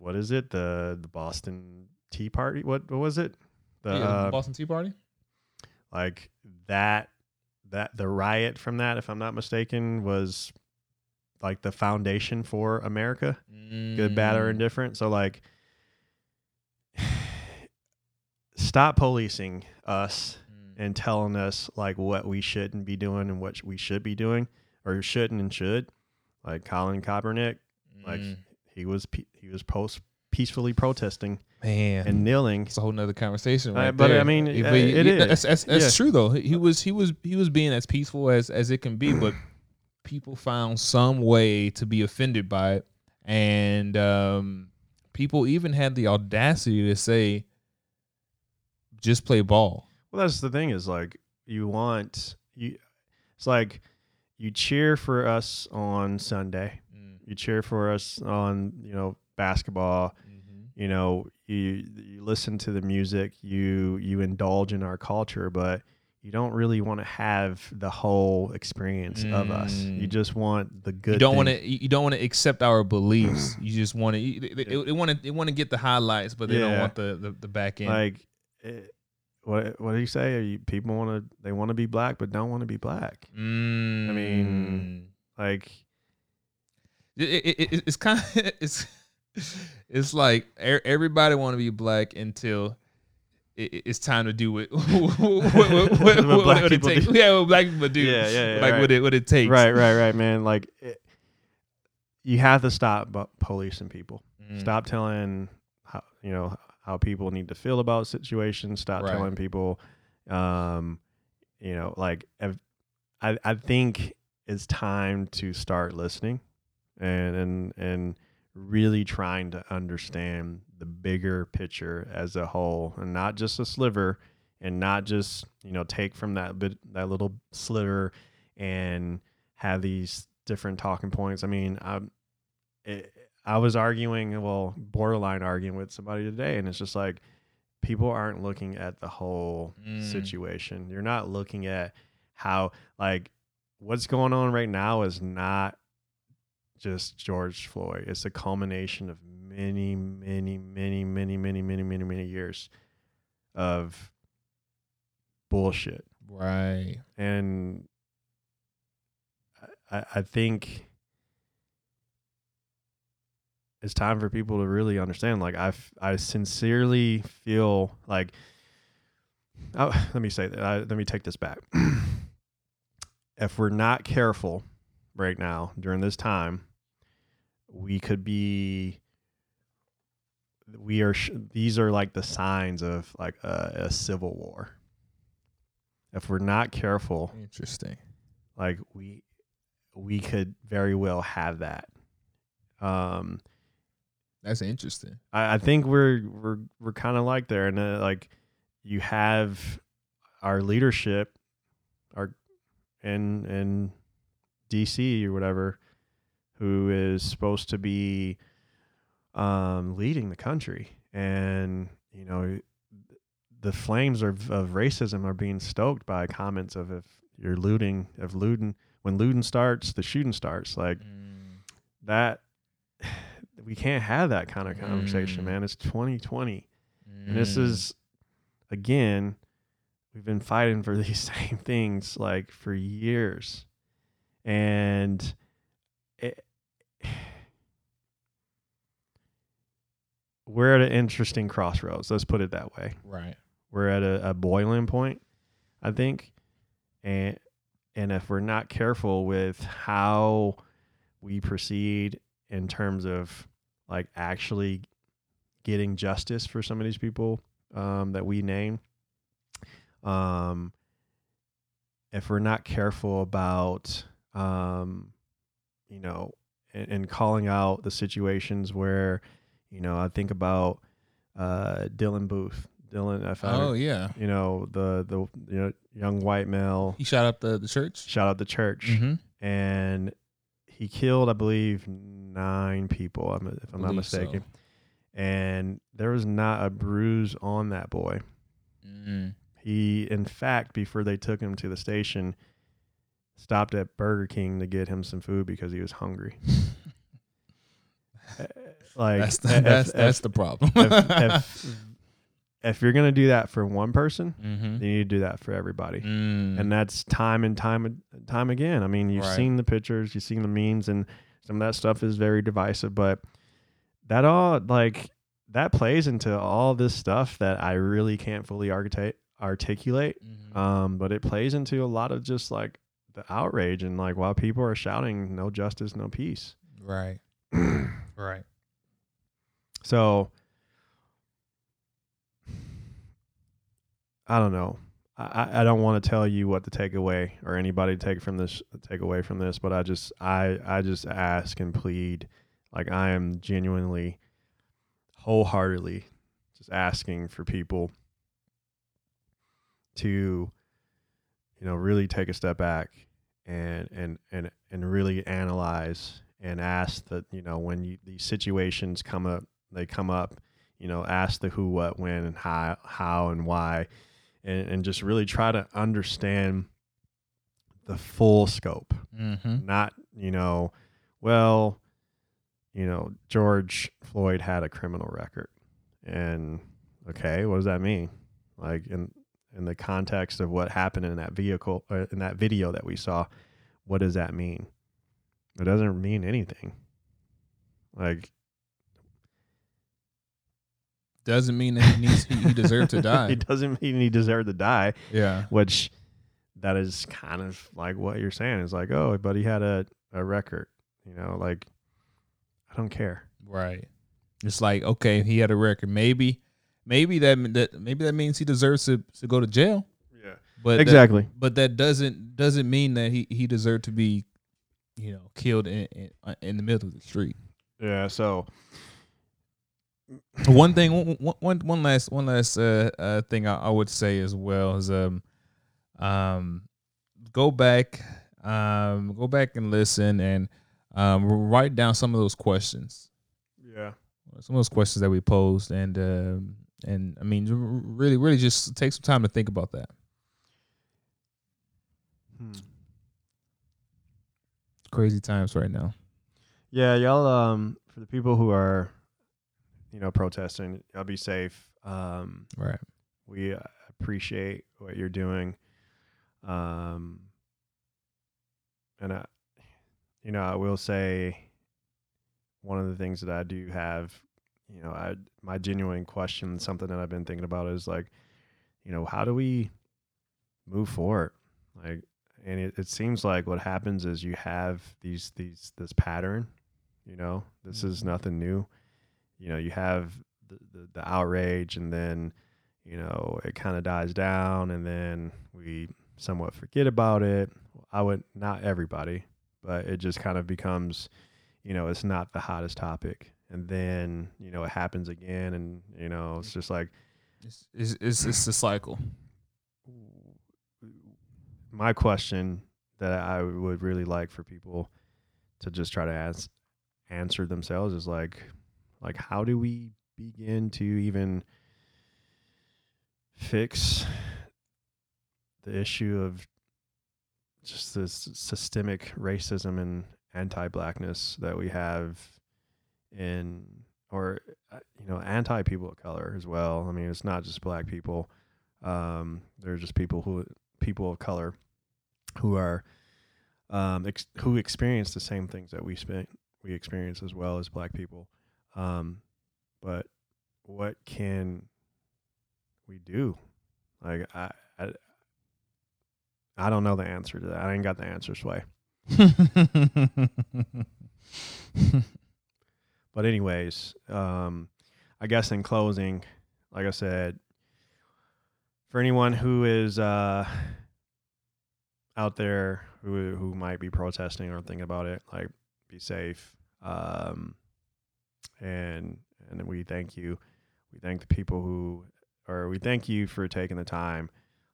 what is it? The the boston tea party? What, what was it? The Yeah, uh, Boston Tea Party. like that that the riot from that if i'm not mistaken was like the foundation for america good bad or Mm, indifferent. So like stop policing us mm, and telling us like what we shouldn't be doing and what we should be doing or shouldn't and should like colin kaepernick like mm. He was pe- he was post peacefully protesting man, and kneeling it's a whole nother conversation, Uh, right but, I mean, uh, but it yeah, is. That's, that's, that's Yeah. true though. He was he was he was being as peaceful as as it can be, but people found some way to be offended by it, and um, people even had the audacity to say, "Just play ball." Well, that's the thing is like you want you. It's like you cheer for us on Sunday. Mm, You cheer for us on you know basketball. mhm. You know you you listen to the music. You you indulge in our culture, but you don't really want to have the whole experience of us. You Mm. just want the good. You don't want to. You don't want to accept our beliefs. You just want to. They, want to. They want to get the highlights, but they don't want the, the the back end. like. It, what what do you say? Are you, people want to they want to be black, but don't want to be black. Mm. mean, Like it, it, it, it's kind of it's it's like everybody want to be black until it, it- it's time to do it. what, what, what, what, What black what it people take? do. Yeah, what black people do. Yeah, yeah, yeah, Like right. what it what it takes. Right, right, right, man. Like, it, you have to stop bu- policing people. Mm. Stop telling how you know how people need to feel about situations. Stop Right. telling people, um, you know, like I I think it's time to start listening, and and and really trying to understand the bigger picture as a whole, and not just a sliver, and not just you know take from that bit that little sliver and have these different talking points. I mean, I it, I was arguing, well, borderline arguing with somebody today, and it's just like people aren't looking at the whole Mm. situation. You're not looking at how like what's going on right now is not just George Floyd. It's a culmination of many, many, many, many, many, many, many, many years of bullshit. Right. And I, I think it's time for people to really understand. Like I, f- I sincerely feel like. Oh, let me say that. I, let me take this back. if we're not careful right now during this time, we could be. We are. Sh- these are like the signs of like a, a civil war. If we're not careful, Interesting. like we we could very well have that. Um, That's interesting. I, I think we're we're we're kind of like there, and uh, like you have our leadership, our in in DC or whatever, who is supposed to be um, leading the country, and you know the flames of, of racism are being stoked by comments of if you're looting, if looting when looting starts, the shooting starts. Like that, we can't have that kind of conversation, Mm. man. It's 2020. And this Mm. is, again, we've been fighting for these same things like for years. And it, we're at an interesting crossroads. Let's put it that way. right. We're at a, a boiling point, I think. And and if we're not careful with how we proceed in terms of like actually getting justice for some of these people um, that we name, um, if we're not careful about, um, you know, and, and calling out the situations where, you know, I think about uh, Dylan Roof. Dylan, if I, Oh yeah. you know, the the you know young white male He shot up the the church. shout out the church Mm-hmm. and he killed i believe nine people if i'm not mistaken and there was not a bruise on that boy Mm. he in fact before they took him to the station stopped at burger king to get him some food because he was hungry like That's if- the, that's if- that's the problem. if, if, if you're gonna do that for one person mm-hmm. you need to do that for everybody mm. and that's time and time and time again. I mean, you've Right. seen the pictures, you've seen the memes, and some of that stuff is very divisive. But that all like that plays into all this stuff that I really can't fully articulate. Articulate, Mhm. um, but it plays into a lot of just like the outrage and like while people are shouting "No justice, no peace." right. Right. So I don't know. I, I- don't want to tell you what to take away or anybody to take from this take away from this, but I just I I just ask and plead like I am genuinely wholeheartedly just asking for people to you know really take a step back and and and and really analyze and ask that you know when you, these situations come up they come up you know ask the who what when and how how and why and, and just really try to understand the full scope. Mm-hmm. not you know well you know george floyd had a criminal record and okay what does that mean? Like in in the context of what happened in that vehicle uh, in that video that we saw what does that mean? It doesn't mean anything. Like Doesn't mean that he needs he, he deserved to die. it doesn't mean he deserved to die yeah. which that is kind of like what you're saying is like oh but he had a, a record you know like i don't care Right. It's like okay, he had a record. Maybe, maybe that that maybe that means he deserves to, to go to jail. yeah But that- exactly but that doesn't doesn't mean that he he deserved to be, you know, killed in in, in the middle of the street. yeah so one thing one, one- one last one last uh, uh thing I, I would say as well is um um go back um go back and listen and um write down some of those questions yeah some of those questions that we posed and um and I mean really really just take some time to think about that Hmm. crazy times right now Yeah, y'all. Um, for the people who are, you know, protesting, y'all be safe. Um, Right. we appreciate what you're doing. Um, and I, you know, I will say, one of the things that I do have, you know, I my genuine question, something that I've been thinking about is like, you know, how do we move forward? Like, and it, it seems like what happens is you have these these this pattern, you know, this is Mhm. nothing new. You know, you have the, the, the outrage and then you know it kind of dies down and then we somewhat forget about it i would not everybody but it just kind of becomes you know it's not the hottest topic and then you know it happens again and you know it's just like It's it's it's, it's a cycle. my question that i would really like for people to just try to ask answer themselves is like like how do we begin to even fix the issue of just this systemic racism and anti-blackness that we have in or uh, you know anti people of color as well? I mean it's not just black people. Um they're just people who people of color who are um ex- who experience the same things that we spent we experience as well as black people um but what can we do? Like i i, I don't know the answer to that. I ain't got the answer sway. But anyways um i guess in closing like i said for anyone who is uh out there who who might be protesting or thinking about it like be safe. Um and and we thank you. We thank the people who or we thank you for taking the time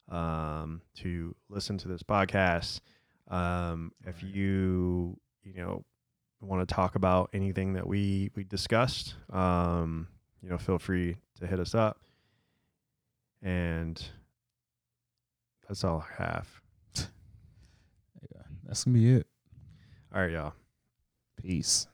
um to listen to this podcast. Um if you you know want to talk about anything that we we discussed um you know feel free to hit us up. And that's all i have. Yeah, that's gonna be it. all right y'all. Peace.